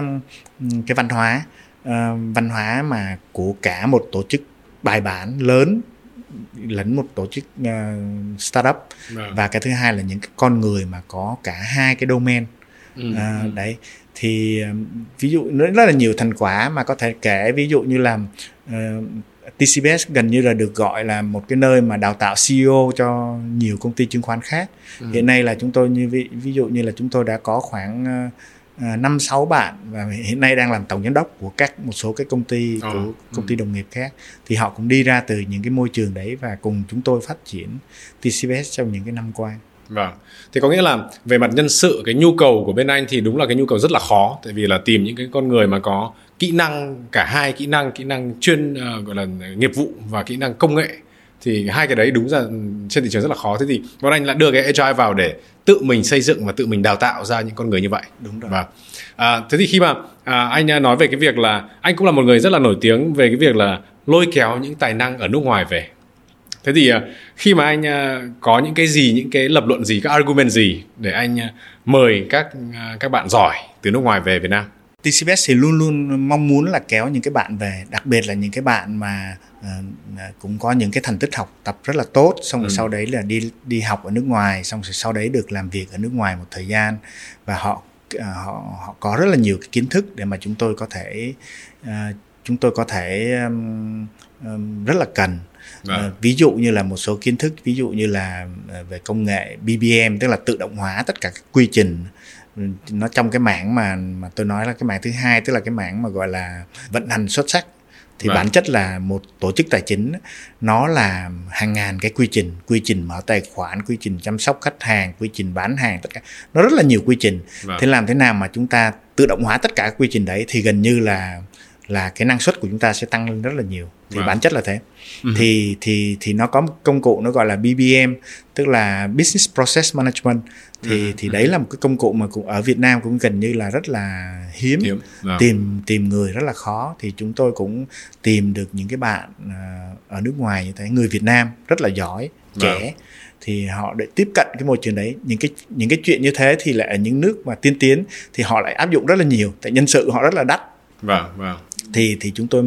B: cái văn hóa uh, văn hóa mà của cả một tổ chức bài bản lớn lẫn một tổ chức uh, startup à. và cái thứ hai là những cái con người mà có cả hai cái domain ừ, uh, ừ. đấy thì ví dụ nó rất là nhiều thành quả mà có thể kể ví dụ như là uh, TCBS gần như là được gọi là một cái nơi mà đào tạo CEO cho nhiều công ty chứng khoán khác. Ừ. Hiện nay là chúng tôi như ví, ví dụ như là chúng tôi đã có khoảng uh, À, năm sáu bạn và hiện nay đang làm tổng giám đốc của các một số cái công ty ờ, của công ty ừ. đồng nghiệp khác thì họ cũng đi ra từ những cái môi trường đấy và cùng chúng tôi phát triển TCBS trong những cái năm qua.
A: Vâng. Thì có nghĩa là về mặt nhân sự cái nhu cầu của bên anh thì đúng là cái nhu cầu rất là khó tại vì là tìm những cái con người mà có kỹ năng cả hai kỹ năng kỹ năng chuyên uh, gọi là nghiệp vụ và kỹ năng công nghệ thì hai cái đấy đúng ra trên thị trường rất là khó. Thế thì bọn anh lại đưa cái agile vào để tự mình xây dựng và tự mình đào tạo ra những con người như vậy.
B: Đúng rồi.
A: Và à, thế thì khi mà à, anh nói về cái việc là anh cũng là một người rất là nổi tiếng về cái việc là lôi kéo những tài năng ở nước ngoài về. Thế thì à, khi mà anh à, có những cái gì những cái lập luận gì các argument gì để anh à, mời các các bạn giỏi từ nước ngoài về Việt Nam?
B: TCBS thì luôn luôn mong muốn là kéo những cái bạn về đặc biệt là những cái bạn mà uh, cũng có những cái thành tích học tập rất là tốt xong rồi ừ. sau đấy là đi đi học ở nước ngoài xong rồi sau đấy được làm việc ở nước ngoài một thời gian. Và họ uh, họ họ có rất là nhiều cái kiến thức để mà chúng tôi có thể uh, chúng tôi có thể um, um, rất là cần. Uh, ví dụ như là một số kiến thức ví dụ như là về công nghệ BBM tức là tự động hóa tất cả các quy trình. Nó trong cái mảng mà mà tôi nói là cái mảng thứ hai tức là cái mảng mà gọi là vận hành xuất sắc thì vâng. bản chất là một tổ chức tài chính nó là hàng ngàn cái quy trình quy trình mở tài khoản quy trình chăm sóc khách hàng quy trình bán hàng tất cả nó rất là nhiều quy trình vâng. thế làm thế nào mà chúng ta tự động hóa tất cả các quy trình đấy thì gần như là là cái năng suất của chúng ta sẽ tăng lên rất là nhiều thì
A: Wow.
B: bản chất là thế
A: Ừ.
B: thì thì thì nó có một công cụ nó gọi là BBM tức là Business Process Management thì
A: Ừ,
B: thì
A: ừ.
B: đấy là một cái công cụ mà cũng ở Việt Nam cũng gần như là rất là hiếm,
A: Hiếm. Vâng.
B: tìm tìm người rất là khó thì chúng tôi cũng tìm được những cái bạn à, ở nước ngoài như thế người Việt Nam rất là giỏi trẻ
A: Vâng.
B: thì họ để tiếp cận cái môi trường đấy những cái những cái chuyện như thế thì lại ở những nước mà tiên tiến thì họ lại áp dụng rất là nhiều tại nhân sự họ rất là đắt
A: Vâng, vâng
B: thì thì chúng tôi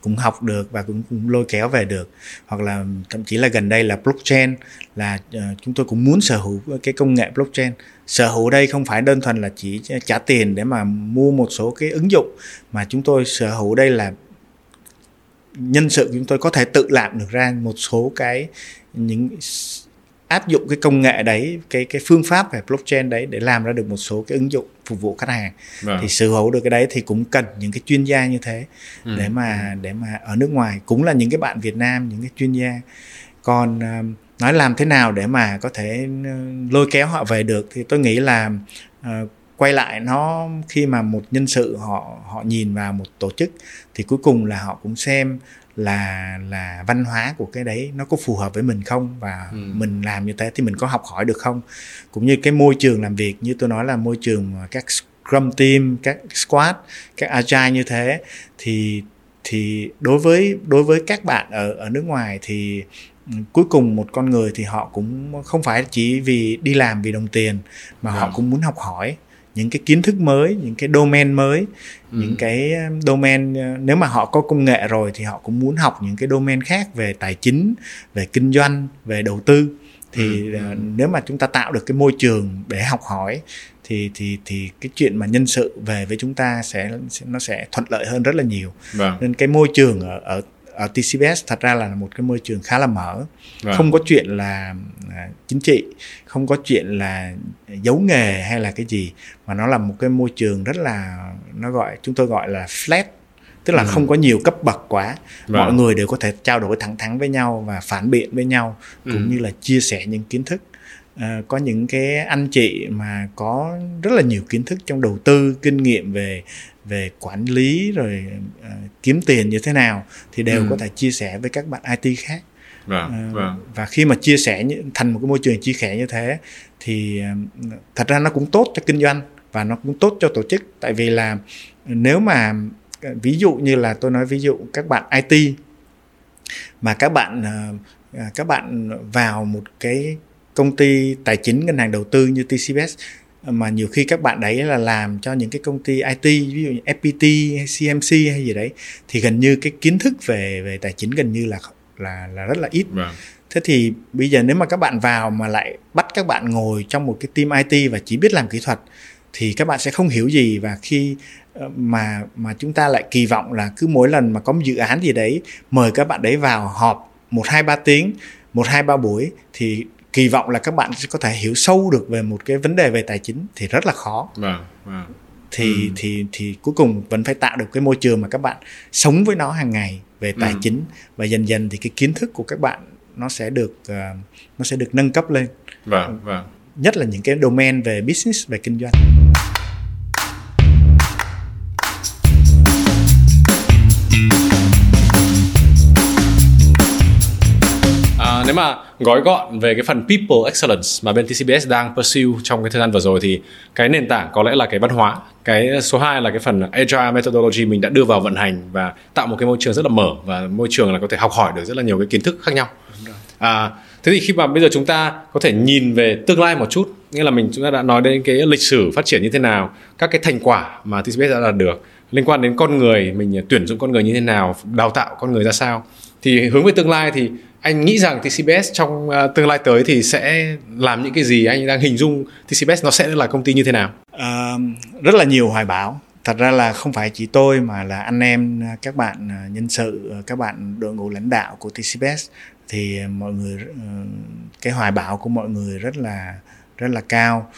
B: cũng học được và cũng, cũng lôi kéo về được. Hoặc là thậm chí là gần đây là blockchain là uh, chúng tôi cũng muốn sở hữu cái công nghệ blockchain. Sở hữu đây không phải đơn thuần là chỉ trả tiền để mà mua một số cái ứng dụng mà chúng tôi sở hữu đây là nhân sự chúng tôi có thể tự làm được ra một số cái những áp dụng cái công nghệ đấy cái cái phương pháp về blockchain đấy để làm ra được một số cái ứng dụng phục vụ khách hàng
A: Vâng.
B: thì sở hữu được cái đấy thì cũng cần những cái chuyên gia như thế
A: Ừ.
B: để mà để mà ở nước ngoài cũng là những cái bạn Việt Nam những cái chuyên gia còn à, nói làm thế nào để mà có thể ờ, lôi kéo họ về được thì tôi nghĩ là ờ, quay lại nó khi mà một nhân sự họ họ nhìn vào một tổ chức thì cuối cùng là họ cũng xem là là văn hóa của cái đấy nó có phù hợp với mình không và
A: Ừ.
B: mình làm như thế thì mình có học hỏi được không cũng như cái môi trường làm việc như tôi nói là môi trường các scrum team các squad các agile như thế thì thì đối với đối với các bạn ở ở nước ngoài thì ừ, cuối cùng một con người thì họ cũng không phải chỉ vì đi làm vì đồng tiền mà họ
A: Vâng.
B: cũng muốn học hỏi những cái kiến thức mới những cái domain mới
A: Ừ.
B: những cái um, domain uh, nếu mà họ có công nghệ rồi thì họ cũng muốn học những cái domain khác về tài chính về kinh doanh về đầu tư thì
A: Ừ,
B: uh,
A: ừ.
B: nếu mà chúng ta tạo được cái môi trường để học hỏi thì thì thì cái chuyện mà nhân sự về với chúng ta sẽ, sẽ nó sẽ thuận lợi hơn rất là nhiều
A: Vâng.
B: nên cái môi trường ở ở ở TCBS thật ra là một cái môi trường khá là mở
A: Vâng.
B: không có chuyện là à, chính trị không có chuyện là giấu nghề hay là cái gì mà nó là một cái môi trường rất là nó gọi chúng tôi gọi là flat tức là
A: Ừ.
B: không có nhiều cấp bậc quá
A: Vâng.
B: mọi người đều có thể trao đổi thẳng thắn với nhau và phản biện với nhau cũng
A: Ừ.
B: như là chia sẻ những kiến thức Ờ, có những cái anh chị mà có rất là nhiều kiến thức trong đầu tư kinh nghiệm về về quản lý rồi ờ, kiếm tiền như thế nào thì đều
A: Ừ.
B: có thể chia sẻ với các bạn IT khác
A: Vâng.
B: Ờ,
A: Vâng.
B: và khi mà chia sẻ thành một cái môi trường chia sẻ như thế thì ờ, thật ra nó cũng tốt cho kinh doanh và nó cũng tốt cho tổ chức tại vì là nếu mà ví dụ như là tôi nói ví dụ các bạn IT mà các bạn các bạn vào một cái công ty tài chính ngân hàng đầu tư như TCBS mà nhiều khi các bạn đấy là làm cho những cái công ty IT ví dụ như FPT hay CMC hay gì đấy thì gần như cái kiến thức về về tài chính gần như là là là rất là ít
A: Vâng.
B: thế thì bây giờ nếu mà các bạn vào mà lại bắt các bạn ngồi trong một cái team IT và chỉ biết làm kỹ thuật thì các bạn sẽ không hiểu gì và khi ờ, mà mà chúng ta lại kỳ vọng là cứ mỗi lần mà có một dự án gì đấy mời các bạn đấy vào họp một hai ba tiếng một hai ba buổi thì kỳ vọng là các bạn sẽ có thể hiểu sâu được về một cái vấn đề về tài chính thì rất là khó
A: Vâng. Vâng.
B: thì
A: Ừ.
B: thì thì cuối cùng vẫn phải tạo được cái môi trường mà các bạn sống với nó hàng ngày về tài
A: Ừ.
B: chính và dần dần thì cái kiến thức của các bạn nó sẽ được ờ, nó sẽ được nâng cấp lên
A: Vâng. Vâng.
B: nhất là những cái domain về business về kinh doanh
A: nếu mà gói gọn về cái phần people excellence mà bên TCBS đang pursue trong cái thời gian vừa rồi thì cái nền tảng có lẽ là cái văn hóa. Cái số 2 là cái phần agile methodology mình đã đưa vào vận hành và tạo một cái môi trường rất là mở và môi trường là có thể học hỏi được rất là nhiều cái kiến thức khác nhau. À, thế thì khi mà bây giờ chúng ta có thể nhìn về tương lai một chút nghĩa là mình chúng ta đã nói đến cái lịch sử phát triển như thế nào các cái thành quả mà TCBS đã đạt được liên quan đến con người mình tuyển dụng con người như thế nào đào tạo con người ra sao thì hướng về tương lai thì anh nghĩ rằng TCBS trong uh, tương lai tới thì sẽ làm những cái gì? Anh đang hình dung TCBS nó sẽ là công ty như thế nào?
B: À, rất là nhiều hoài bão. Thật ra là không phải chỉ tôi mà là anh em ờ, các bạn nhân sự các bạn đội ngũ lãnh đạo của TCBS thì mọi người cái hoài bão của mọi người rất là rất là cao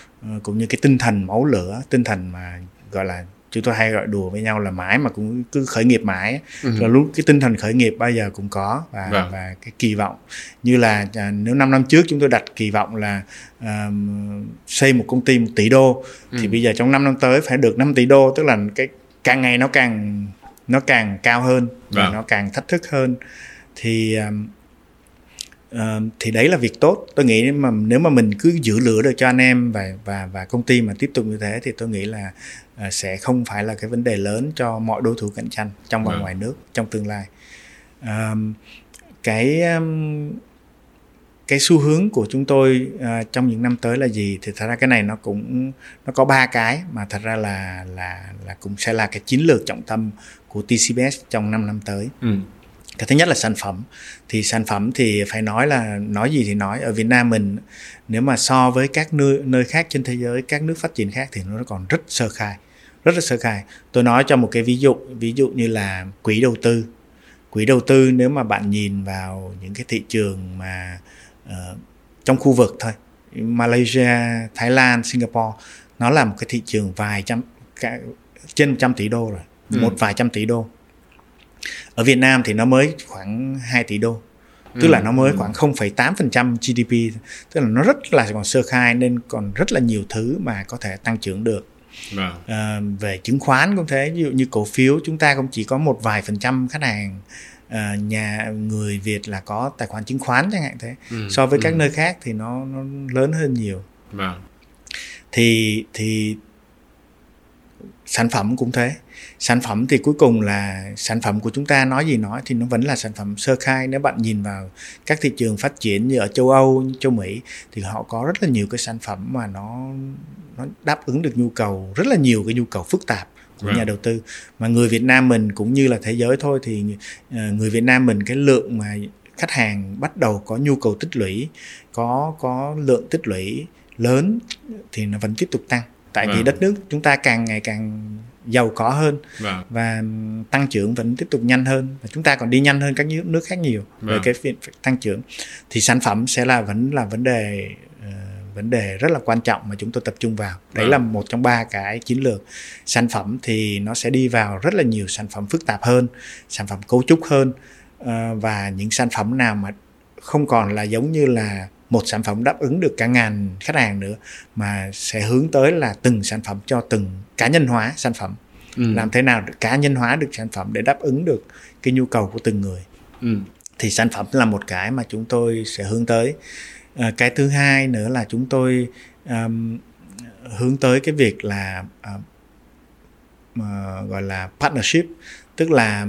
B: cũng như cái tinh thần máu lửa tinh thần mà gọi là chúng tôi hay gọi đùa với nhau là mãi mà cũng cứ khởi nghiệp mãi là lúc cái tinh thần khởi nghiệp bao giờ cũng có và
A: Vâng.
B: và cái kỳ vọng như là à, nếu 5 năm trước chúng tôi đặt kỳ vọng là ờm, xây một công ty một tỷ đô thì
A: Ừ.
B: bây giờ trong 5 năm tới phải được 5 tỷ đô tức là cái càng ngày nó càng nó càng cao hơn và
A: Vâng.
B: nó càng thách thức hơn thì ờ, thì đấy là việc tốt tôi nghĩ mà nếu mà mình cứ giữ lửa được cho anh em và và và công ty mà tiếp tục như thế thì tôi nghĩ là sẽ không phải là cái vấn đề lớn cho mọi đối thủ cạnh tranh trong và
A: Vâng.
B: ngoài nước trong tương lai. Cái cái xu hướng của chúng tôi à, trong những năm tới là gì? Thì thật ra cái này nó cũng nó có ba cái mà thật ra là là là cũng sẽ là cái chiến lược trọng tâm của TCBS trong 5 năm tới.
A: Ừ.
B: cái thứ nhất là sản phẩm. Thì sản phẩm thì phải nói là nói gì thì nói. Ở Việt Nam mình nếu mà so với các nơi nơi khác trên thế giới các nước phát triển khác thì nó còn rất sơ khai rất là sơ khai. Tôi nói cho một cái ví dụ ví dụ như là quỹ đầu tư. Quỹ đầu tư nếu mà bạn nhìn vào những cái thị trường mà ờ, trong khu vực thôi Malaysia, Thái Lan, Singapore nó là một cái thị trường vài trăm cả, trên 100 tỷ đô rồi
A: Ừ.
B: một vài trăm tỷ đô. Ở Việt Nam thì nó mới khoảng 2 tỷ đô tức
A: Ừ,
B: là nó mới khoảng 0,8% GDP tức là nó rất là còn sơ khai nên còn rất là nhiều thứ mà có thể tăng trưởng được. Ờ, về chứng khoán cũng thế ví dụ như cổ phiếu chúng ta cũng chỉ có một vài phần trăm khách hàng ờ, nhà người Việt là có tài khoản chứng khoán chẳng hạn thế
A: Ừ,
B: so với các
A: ừ.
B: nơi khác thì nó nó lớn hơn nhiều
A: Vâng.
B: thì thì sản phẩm cũng thế sản phẩm thì cuối cùng là sản phẩm của chúng ta nói gì nói thì nó vẫn là sản phẩm sơ khai nếu bạn nhìn vào các thị trường phát triển như ở châu Âu châu Mỹ thì họ có rất là nhiều cái sản phẩm mà nó nó đáp ứng được nhu cầu rất là nhiều cái nhu cầu phức tạp của
A: Vâng.
B: nhà đầu tư mà người Việt Nam mình cũng như là thế giới thôi thì ờ, người Việt Nam mình cái lượng mà khách hàng bắt đầu có nhu cầu tích lũy có có lượng tích lũy lớn thì nó vẫn tiếp tục tăng tại vì
A: Vâng.
B: đất nước chúng ta càng ngày càng giàu có hơn
A: Vâng.
B: và tăng trưởng vẫn tiếp tục nhanh hơn và chúng ta còn đi nhanh hơn các nước khác nhiều về
A: Vâng.
B: cái việc tăng trưởng thì sản phẩm sẽ là vẫn là vấn đề ờ, vấn đề rất là quan trọng mà chúng tôi tập trung vào đấy
A: Vâng.
B: là một trong ba cái chiến lược sản phẩm thì nó sẽ đi vào rất là nhiều sản phẩm phức tạp hơn sản phẩm cấu trúc hơn ờ, và những sản phẩm nào mà không còn là giống như là một sản phẩm đáp ứng được cả ngàn khách hàng nữa mà sẽ hướng tới là từng sản phẩm cho từng cá nhân hóa sản phẩm
A: Ừ.
B: làm thế nào cá nhân hóa được sản phẩm để đáp ứng được cái nhu cầu của từng người
A: Ừ.
B: thì sản phẩm là một cái mà chúng tôi sẽ hướng tới à, cái thứ hai nữa là chúng tôi um, hướng tới cái việc là uh, gọi là partnership tức là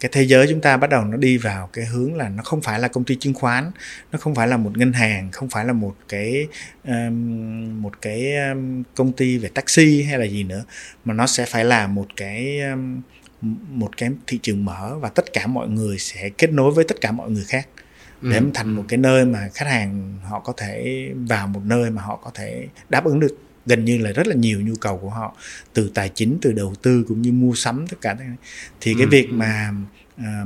B: cái thế giới chúng ta bắt đầu nó đi vào cái hướng là nó không phải là công ty chứng khoán nó không phải là một ngân hàng không phải là một cái um, một cái công ty về taxi hay là gì nữa mà nó sẽ phải là một cái um, một cái thị trường mở và tất cả mọi người sẽ kết nối với tất cả mọi người khác để
A: Ừ.
B: thành một cái nơi mà khách hàng họ có thể vào một nơi mà họ có thể đáp ứng được gần như là rất là nhiều nhu cầu của họ từ tài chính từ đầu tư cũng như mua sắm tất cả thì cái
A: Ừ,
B: việc mà à,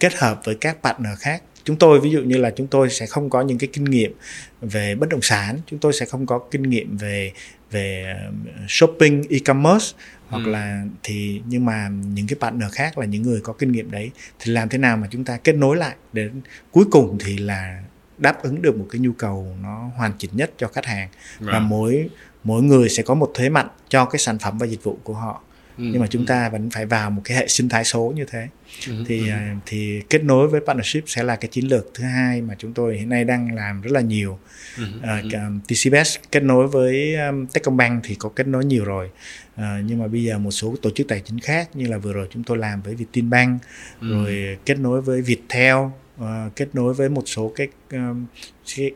B: kết hợp với các partner khác chúng tôi ví dụ như là chúng tôi sẽ không có những cái kinh nghiệm về bất động sản chúng tôi sẽ không có kinh nghiệm về về ờ, shopping e-commerce hoặc
A: Ừ.
B: là thì nhưng mà những cái partner khác là những người có kinh nghiệm đấy thì làm thế nào mà chúng ta kết nối lại để cuối cùng thì là đáp ứng được một cái nhu cầu nó hoàn chỉnh nhất cho khách hàng và
A: Vâng.
B: mỗi mỗi người sẽ có một thế mạnh cho cái sản phẩm và dịch vụ của họ
A: Ừ.
B: nhưng mà chúng ta vẫn phải vào một cái hệ sinh thái số như thế
A: Ừ.
B: thì
A: Ừ.
B: à, thì kết nối với partnership sẽ là cái chiến lược thứ hai mà chúng tôi hiện nay đang làm rất là nhiều
A: Ừ.
B: à, cả TCBS kết nối với um, Techcombank thì có kết nối nhiều rồi à, nhưng mà bây giờ một số tổ chức tài chính khác như là vừa rồi chúng tôi làm với Vietinbank
A: Ừ.
B: rồi kết nối với Viettel ờ, kết nối với một số cái, um,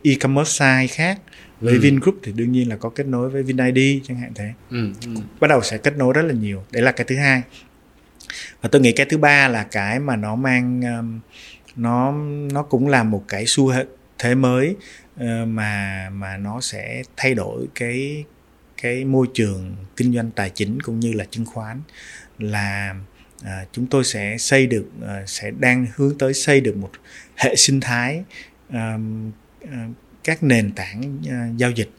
B: e-commerce site khác với
A: Ừ.
B: Vingroup thì đương nhiên là có kết nối với VinID chẳng hạn thế
A: Ừ. Ừ.
B: bắt đầu sẽ kết nối rất là nhiều đấy là cái thứ hai và tôi nghĩ cái thứ ba là cái mà nó mang um, nó nó cũng là một cái xu thế mới ờ, mà mà nó sẽ thay đổi cái cái môi trường kinh doanh tài chính cũng như là chứng khoán là à, chúng tôi sẽ xây được à, sẽ đang hướng tới xây được một hệ sinh thái um, à, các nền tảng à, giao dịch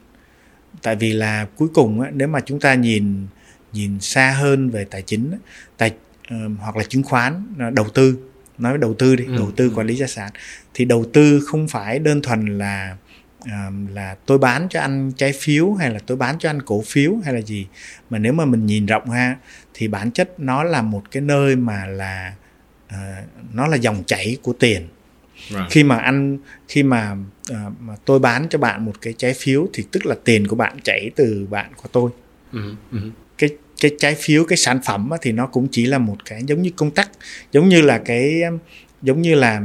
B: tại vì là cuối cùng á, nếu mà chúng ta nhìn nhìn xa hơn về tài chính tài ờm, hoặc là chứng khoán à, đầu tư nói đầu tư đi
A: Ừ,
B: đầu tư
A: ừ.
B: quản lý gia sản thì đầu tư không phải đơn thuần là uh, là tôi bán cho anh trái phiếu hay là tôi bán cho anh cổ phiếu hay là gì mà nếu mà mình nhìn rộng ha thì bản chất nó là một cái nơi mà là uh, nó là dòng chảy của tiền Right. khi mà anh khi mà, uh, mà tôi bán cho bạn một cái trái phiếu thì tức là tiền của bạn chảy từ bạn của tôi uh-huh. Uh-huh. cái cái trái phiếu cái sản phẩm thì nó cũng chỉ là một cái giống như công tắc giống như là cái giống như là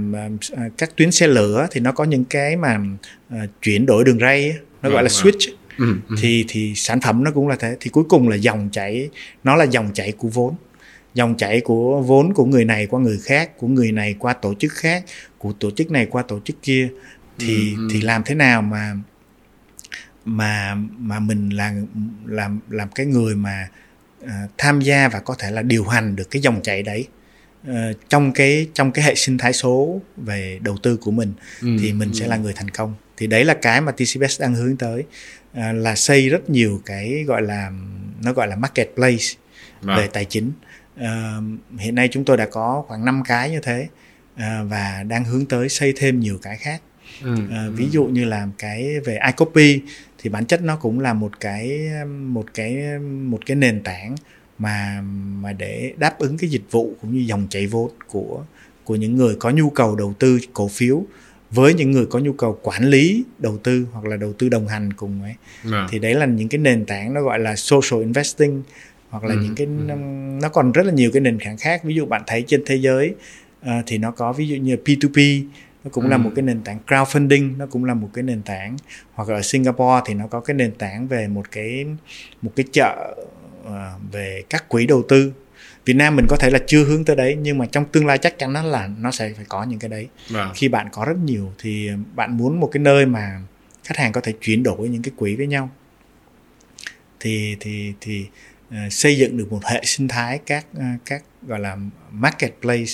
B: uh, các tuyến xe lửa thì nó có những cái mà uh, chuyển đổi đường ray nó gọi là switch ừ, ừ. thì thì sản phẩm nó cũng là thế. Thì cuối cùng là dòng chảy nó là dòng chảy của vốn. Dòng chảy của vốn của người này qua người khác của người này qua tổ chức khác của tổ chức này qua tổ chức kia. Thì ừ, thì làm thế nào mà mà mà mình là làm làm cái người mà uh, tham gia và có thể là điều hành được cái dòng chảy đấy uh, trong cái trong cái hệ sinh thái số về đầu tư của mình ừ, thì mình ừ. sẽ là người thành công thì đấy là cái mà TCBS đang hướng tới uh, là xây rất nhiều cái gọi là nó gọi là marketplace à. về tài chính. Uh, hiện nay chúng tôi đã có khoảng 5 cái như thế uh, và đang hướng tới xây thêm nhiều cái khác. Ừ, uh, ví dụ như là cái về iCopy thì bản chất nó cũng là một cái một cái một cái nền tảng mà mà để đáp ứng cái dịch vụ cũng như dòng chảy vốn của của những người có nhu cầu đầu tư cổ phiếu với những người có nhu cầu quản lý đầu tư hoặc là đầu tư đồng hành cùng ấy à. thì đấy là những cái nền tảng nó gọi là social investing hoặc là ừ. những cái ừ. nó còn rất là nhiều cái nền tảng khác ví dụ bạn thấy trên thế giới uh, thì nó có ví dụ như P2P nó cũng ừ. là một cái nền tảng crowdfunding nó cũng là một cái nền tảng hoặc ở Singapore thì nó có cái nền tảng về một cái một cái chợ uh, về các quỹ đầu tư Việt Nam mình có thể là chưa hướng tới đấy nhưng mà trong tương lai chắc chắn nó là nó sẽ phải có những cái đấy à. khi bạn có rất nhiều thì bạn muốn một cái nơi mà khách hàng có thể chuyển đổi những cái quỹ với nhau thì thì thì uh, xây dựng được một hệ sinh thái các uh, các gọi là marketplace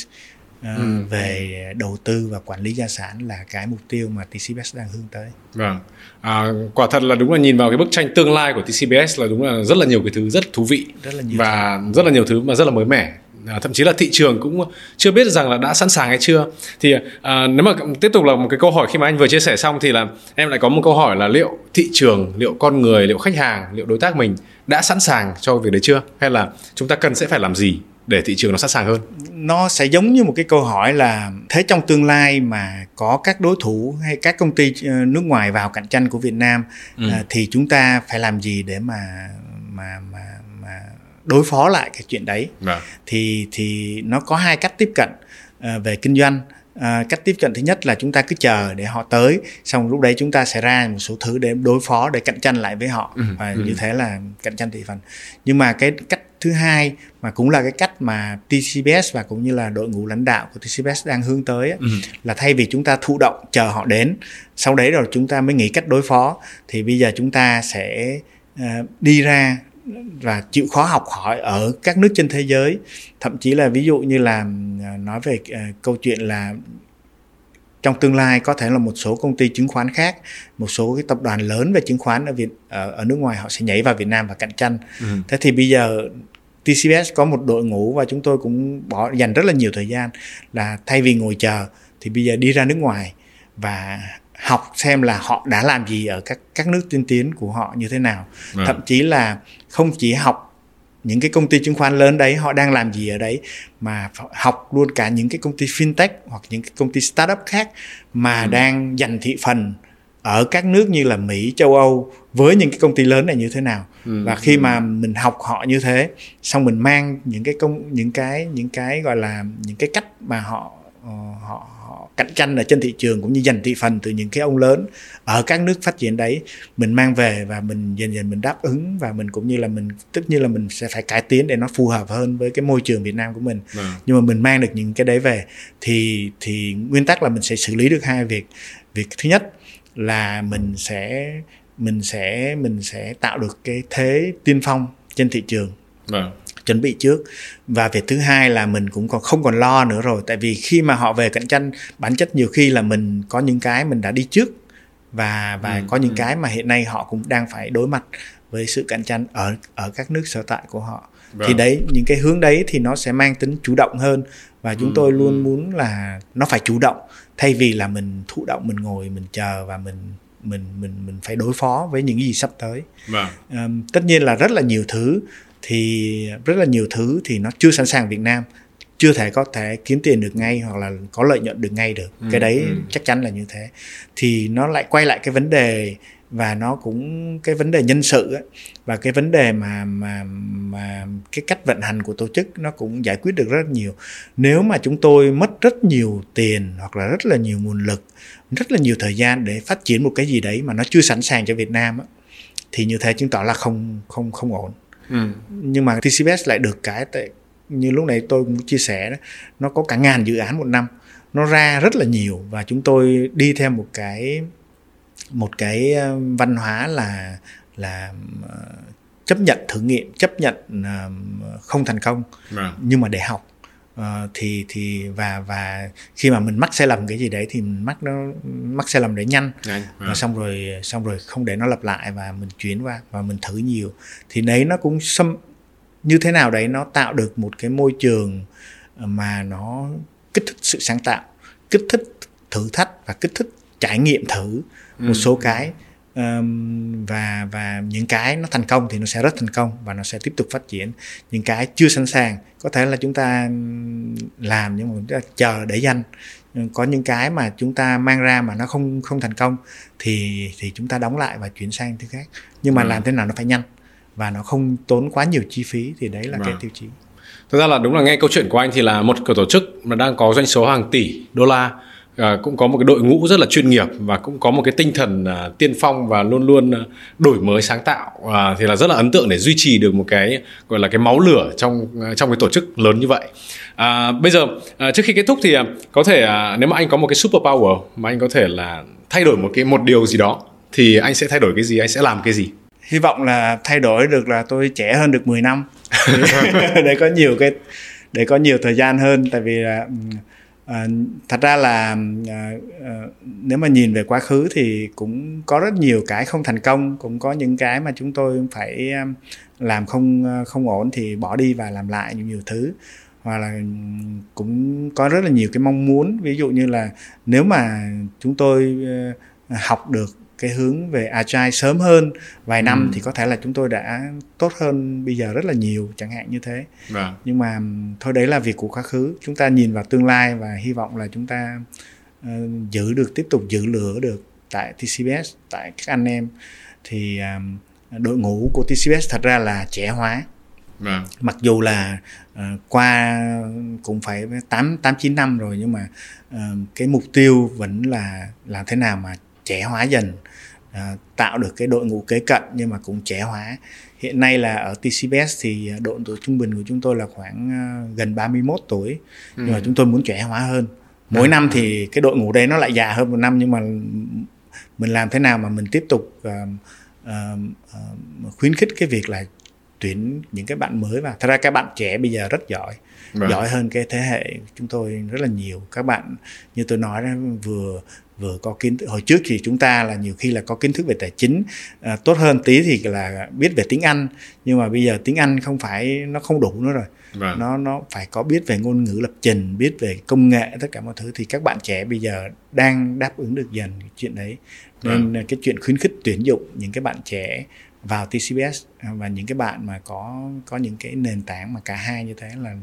B: ừ. về đầu tư và quản lý gia sản là cái mục tiêu mà TCBS đang hướng tới.
A: Vâng, à, quả thật là đúng là nhìn vào cái bức tranh tương lai của TCBS là đúng là rất là nhiều cái thứ rất thú vị rất là nhiều và thứ. rất là nhiều thứ mà rất là mới mẻ. À, thậm chí là thị trường cũng chưa biết rằng là đã sẵn sàng hay chưa thì à, nếu mà tiếp tục là một cái câu hỏi khi mà anh vừa chia sẻ xong thì là em lại có một câu hỏi là liệu thị trường liệu con người liệu khách hàng liệu đối tác mình đã sẵn sàng cho việc đấy chưa hay là chúng ta cần sẽ phải làm gì để thị trường nó sẵn sàng hơn
B: nó sẽ giống như một cái câu hỏi là thế trong tương lai mà có các đối thủ hay các công ty ờ, nước ngoài vào cạnh tranh của Việt Nam ừ. À, thì chúng ta phải làm gì để mà mà mà mà đối phó lại cái chuyện đấy à. thì thì nó có hai cách tiếp cận uh, về kinh doanh À, cách tiếp cận thứ nhất là chúng ta cứ chờ để họ tới xong lúc đấy chúng ta sẽ ra một số thứ để đối phó để cạnh tranh lại với họ ừ, và ừ. như thế là cạnh tranh thị phần nhưng mà cái cách thứ hai mà cũng là cái cách mà TCBS và cũng như là đội ngũ lãnh đạo của TCBS đang hướng tới ừ. là thay vì chúng ta thụ động chờ họ đến sau đấy rồi chúng ta mới nghĩ cách đối phó thì bây giờ chúng ta sẽ uh, đi ra và chịu khó học hỏi ở các nước trên thế giới thậm chí là ví dụ như là uh, nói về uh, câu chuyện là trong tương lai có thể là một số công ty chứng khoán khác một số cái tập đoàn lớn về chứng khoán ở Việt ở, ở nước ngoài họ sẽ nhảy vào Việt Nam và cạnh tranh ừ. thế thì bây giờ TCBS có một đội ngũ và chúng tôi cũng bỏ dành rất là nhiều thời gian là thay vì ngồi chờ thì bây giờ đi ra nước ngoài và học xem là họ đã làm gì ở các các nước tiên tiến của họ như thế nào à. thậm chí là không chỉ học những cái công ty chứng khoán lớn đấy họ đang làm gì ở đấy mà học luôn cả những cái công ty fintech hoặc những cái công ty startup khác mà ừ. đang giành thị phần ở các nước như là Mỹ, châu Âu với những cái công ty lớn này như thế nào ừ. và khi ừ. mà mình học họ như thế xong mình mang những cái công những cái những cái gọi là những cái cách mà họ uh, họ họ cạnh tranh ở trên thị trường cũng như giành thị phần từ những cái ông lớn ở các nước phát triển đấy mình mang về và mình dần dần mình đáp ứng và mình cũng như là mình tất nhiên là mình sẽ phải cải tiến để nó phù hợp hơn với cái môi trường Việt Nam của mình ừ. nhưng mà mình mang được những cái đấy về thì thì nguyên tắc là mình sẽ xử lý được hai việc việc thứ nhất là mình sẽ mình sẽ mình sẽ tạo được cái thế tiên phong trên thị trường vâng. chuẩn bị trước và việc thứ hai là mình cũng còn không còn lo nữa rồi tại vì khi mà họ về cạnh tranh bản chất nhiều khi là mình có những cái mình đã đi trước và và ừ, có những ừ. cái mà hiện nay họ cũng đang phải đối mặt với sự cạnh tranh ở ở các nước sở tại của họ vâng. thì đấy những cái hướng đấy thì nó sẽ mang tính chủ động hơn và chúng ừ, tôi luôn ừ. muốn là nó phải chủ động thay vì là mình thụ động mình ngồi mình chờ và mình mình mình mình phải đối phó với những gì sắp tới
A: vâng.
B: um, tất nhiên là rất là nhiều thứ thì rất là nhiều thứ thì nó chưa sẵn sàng Việt Nam chưa thể có thể kiếm tiền được ngay hoặc là có lợi nhuận được ngay được ừ, cái đấy ừ. chắc chắn là như thế thì nó lại quay lại cái vấn đề và nó cũng cái vấn đề nhân sự ấy, và cái vấn đề mà mà mà cái cách vận hành của tổ chức nó cũng giải quyết được rất nhiều. Nếu mà chúng tôi mất rất nhiều tiền hoặc là rất là nhiều nguồn lực rất là nhiều thời gian để phát triển một cái gì đấy mà nó chưa sẵn sàng cho Việt Nam thì như thế chứng tỏ là không không không ổn. Ừ. nhưng mà TCBS lại được cái tại như lúc này tôi cũng chia sẻ đó nó có cả ngàn dự án một năm. Nó ra rất là nhiều và chúng tôi đi theo một cái một cái ờ, văn hóa là là ờ, chấp nhận thử nghiệm chấp nhận ờ, không thành công à. nhưng mà để học uh, thì thì và và khi mà mình mắc sai lầm cái gì đấy thì mình mắc nó mắc sai lầm để nhanh à. và xong rồi xong rồi không để nó lặp lại và mình chuyển qua và mình thử nhiều thì đấy nó cũng xâm như thế nào đấy nó tạo được một cái môi trường mà nó kích thích sự sáng tạo kích thích thử thách và kích thích trải nghiệm thử một ừ. số cái um, và và những cái nó thành công thì nó sẽ rất thành công và nó sẽ tiếp tục phát triển. Những cái chưa sẵn sàng có thể là chúng ta làm nhưng mà chúng ta chờ để danh có những cái mà chúng ta mang ra mà nó không không thành công thì thì chúng ta đóng lại và chuyển sang thứ khác. Nhưng mà ừ. làm thế nào nó phải nhanh và nó không tốn quá nhiều chi phí thì đấy là vâng. cái tiêu chí.
A: Thực ra là đúng là nghe câu chuyện của anh thì là một tổ chức mà đang có doanh số hàng tỷ đô la à, cũng có một cái đội ngũ rất là chuyên nghiệp và cũng có một cái tinh thần à, tiên phong và luôn luôn à, đổi mới sáng tạo. À, thì là rất là ấn tượng để duy trì được một cái gọi là cái máu lửa trong à, trong cái tổ chức lớn như vậy. À, bây giờ à, trước khi kết thúc thì à, có thể à, nếu mà anh có một cái super power mà anh có thể là thay đổi một cái một điều gì đó thì anh sẽ thay đổi cái gì? Anh sẽ làm cái gì?
B: Hy vọng là thay đổi được là tôi trẻ hơn được 10 năm. Để có nhiều cái để có nhiều thời gian hơn. Tại vì là à, thật ra là à, à, nếu mà nhìn về quá khứ thì cũng có rất nhiều cái không thành công cũng có những cái mà chúng tôi phải làm không không ổn thì bỏ đi và làm lại nhiều nhiều thứ. Hoặc là ừ, cũng có rất là nhiều cái mong muốn. Ví dụ như là nếu mà chúng tôi học được cái hướng về agile sớm hơn vài năm ừ. thì có thể là chúng tôi đã tốt hơn bây giờ rất là nhiều chẳng hạn như thế vâng. nhưng mà thôi đấy là việc của quá khứ chúng ta nhìn vào tương lai và hy vọng là chúng ta uh, giữ được tiếp tục giữ lửa được tại TCBS tại các anh em thì um, đội ngũ của TCBS thật ra là trẻ hóa Vâng. Mặc dù là uh, qua cũng phải tám tám chín năm rồi nhưng mà uh, cái mục tiêu vẫn là làm thế nào mà trẻ hóa dần à, tạo được cái đội ngũ kế cận nhưng mà cũng trẻ hóa. Hiện nay là ở TCBS thì độ tuổi trung bình của chúng tôi là khoảng uh, gần 31 tuổi. Ừ. nhưng mà chúng tôi muốn trẻ hóa hơn. Mỗi à. năm thì cái đội ngũ đấy nó lại già hơn một năm nhưng mà mình làm thế nào mà mình tiếp tục uh, uh, uh, khuyến khích cái việc là tuyển những cái bạn mới vào. Thật ra các bạn trẻ bây giờ rất giỏi Vâng. giỏi hơn cái thế hệ chúng tôi rất là nhiều các bạn như tôi nói đó, vừa vừa có kiến thức hồi trước thì chúng ta là nhiều khi là có kiến thức về tài chính à, tốt hơn tí thì là biết về tiếng Anh nhưng mà bây giờ tiếng Anh không phải nó không đủ nữa rồi vâng. nó nó phải có biết về ngôn ngữ lập trình biết về công nghệ tất cả mọi thứ thì các bạn trẻ bây giờ đang đáp ứng được dần chuyện đấy nên vâng. cái chuyện khuyến khích tuyển dụng những cái bạn trẻ vào TCBS à, và những cái bạn mà có có những cái nền tảng mà cả hai như thế là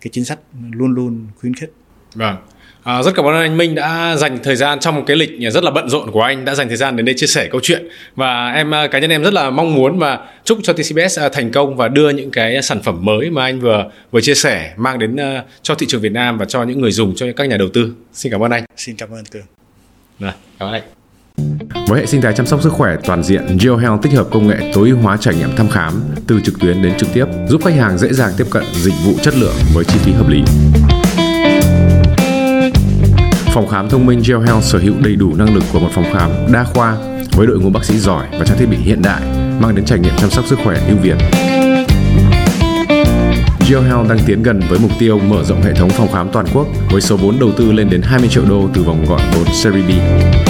B: cái chính sách luôn luôn khuyến khích
A: vâng À, rất cảm ơn anh Minh đã dành thời gian trong một cái lịch rất là bận rộn của anh đã dành thời gian đến đây chia sẻ câu chuyện và em à, cá nhân em rất là mong muốn và chúc cho TCBS à, thành công và đưa những cái sản phẩm mới mà anh vừa vừa chia sẻ mang đến uh, cho thị trường Việt Nam và cho những người dùng cho các nhà đầu tư. Xin cảm ơn anh.
B: Xin cảm ơn Cường.
A: Rồi, cảm ơn anh. Với hệ sinh thái chăm sóc sức khỏe toàn diện, GeoHealth tích hợp công nghệ tối ưu hóa trải nghiệm thăm khám từ trực tuyến đến trực tiếp, giúp khách hàng dễ dàng tiếp cận dịch vụ chất lượng với chi phí hợp lý. Phòng khám thông minh GeoHealth sở hữu đầy đủ năng lực của một phòng khám đa khoa với đội ngũ bác sĩ giỏi và trang thiết bị hiện đại, mang đến trải nghiệm chăm sóc sức khỏe ưu việt. GeoHealth đang tiến gần với mục tiêu mở rộng hệ thống phòng khám toàn quốc với số vốn đầu tư lên đến 20 triệu đô từ vòng gọi vốn Series B.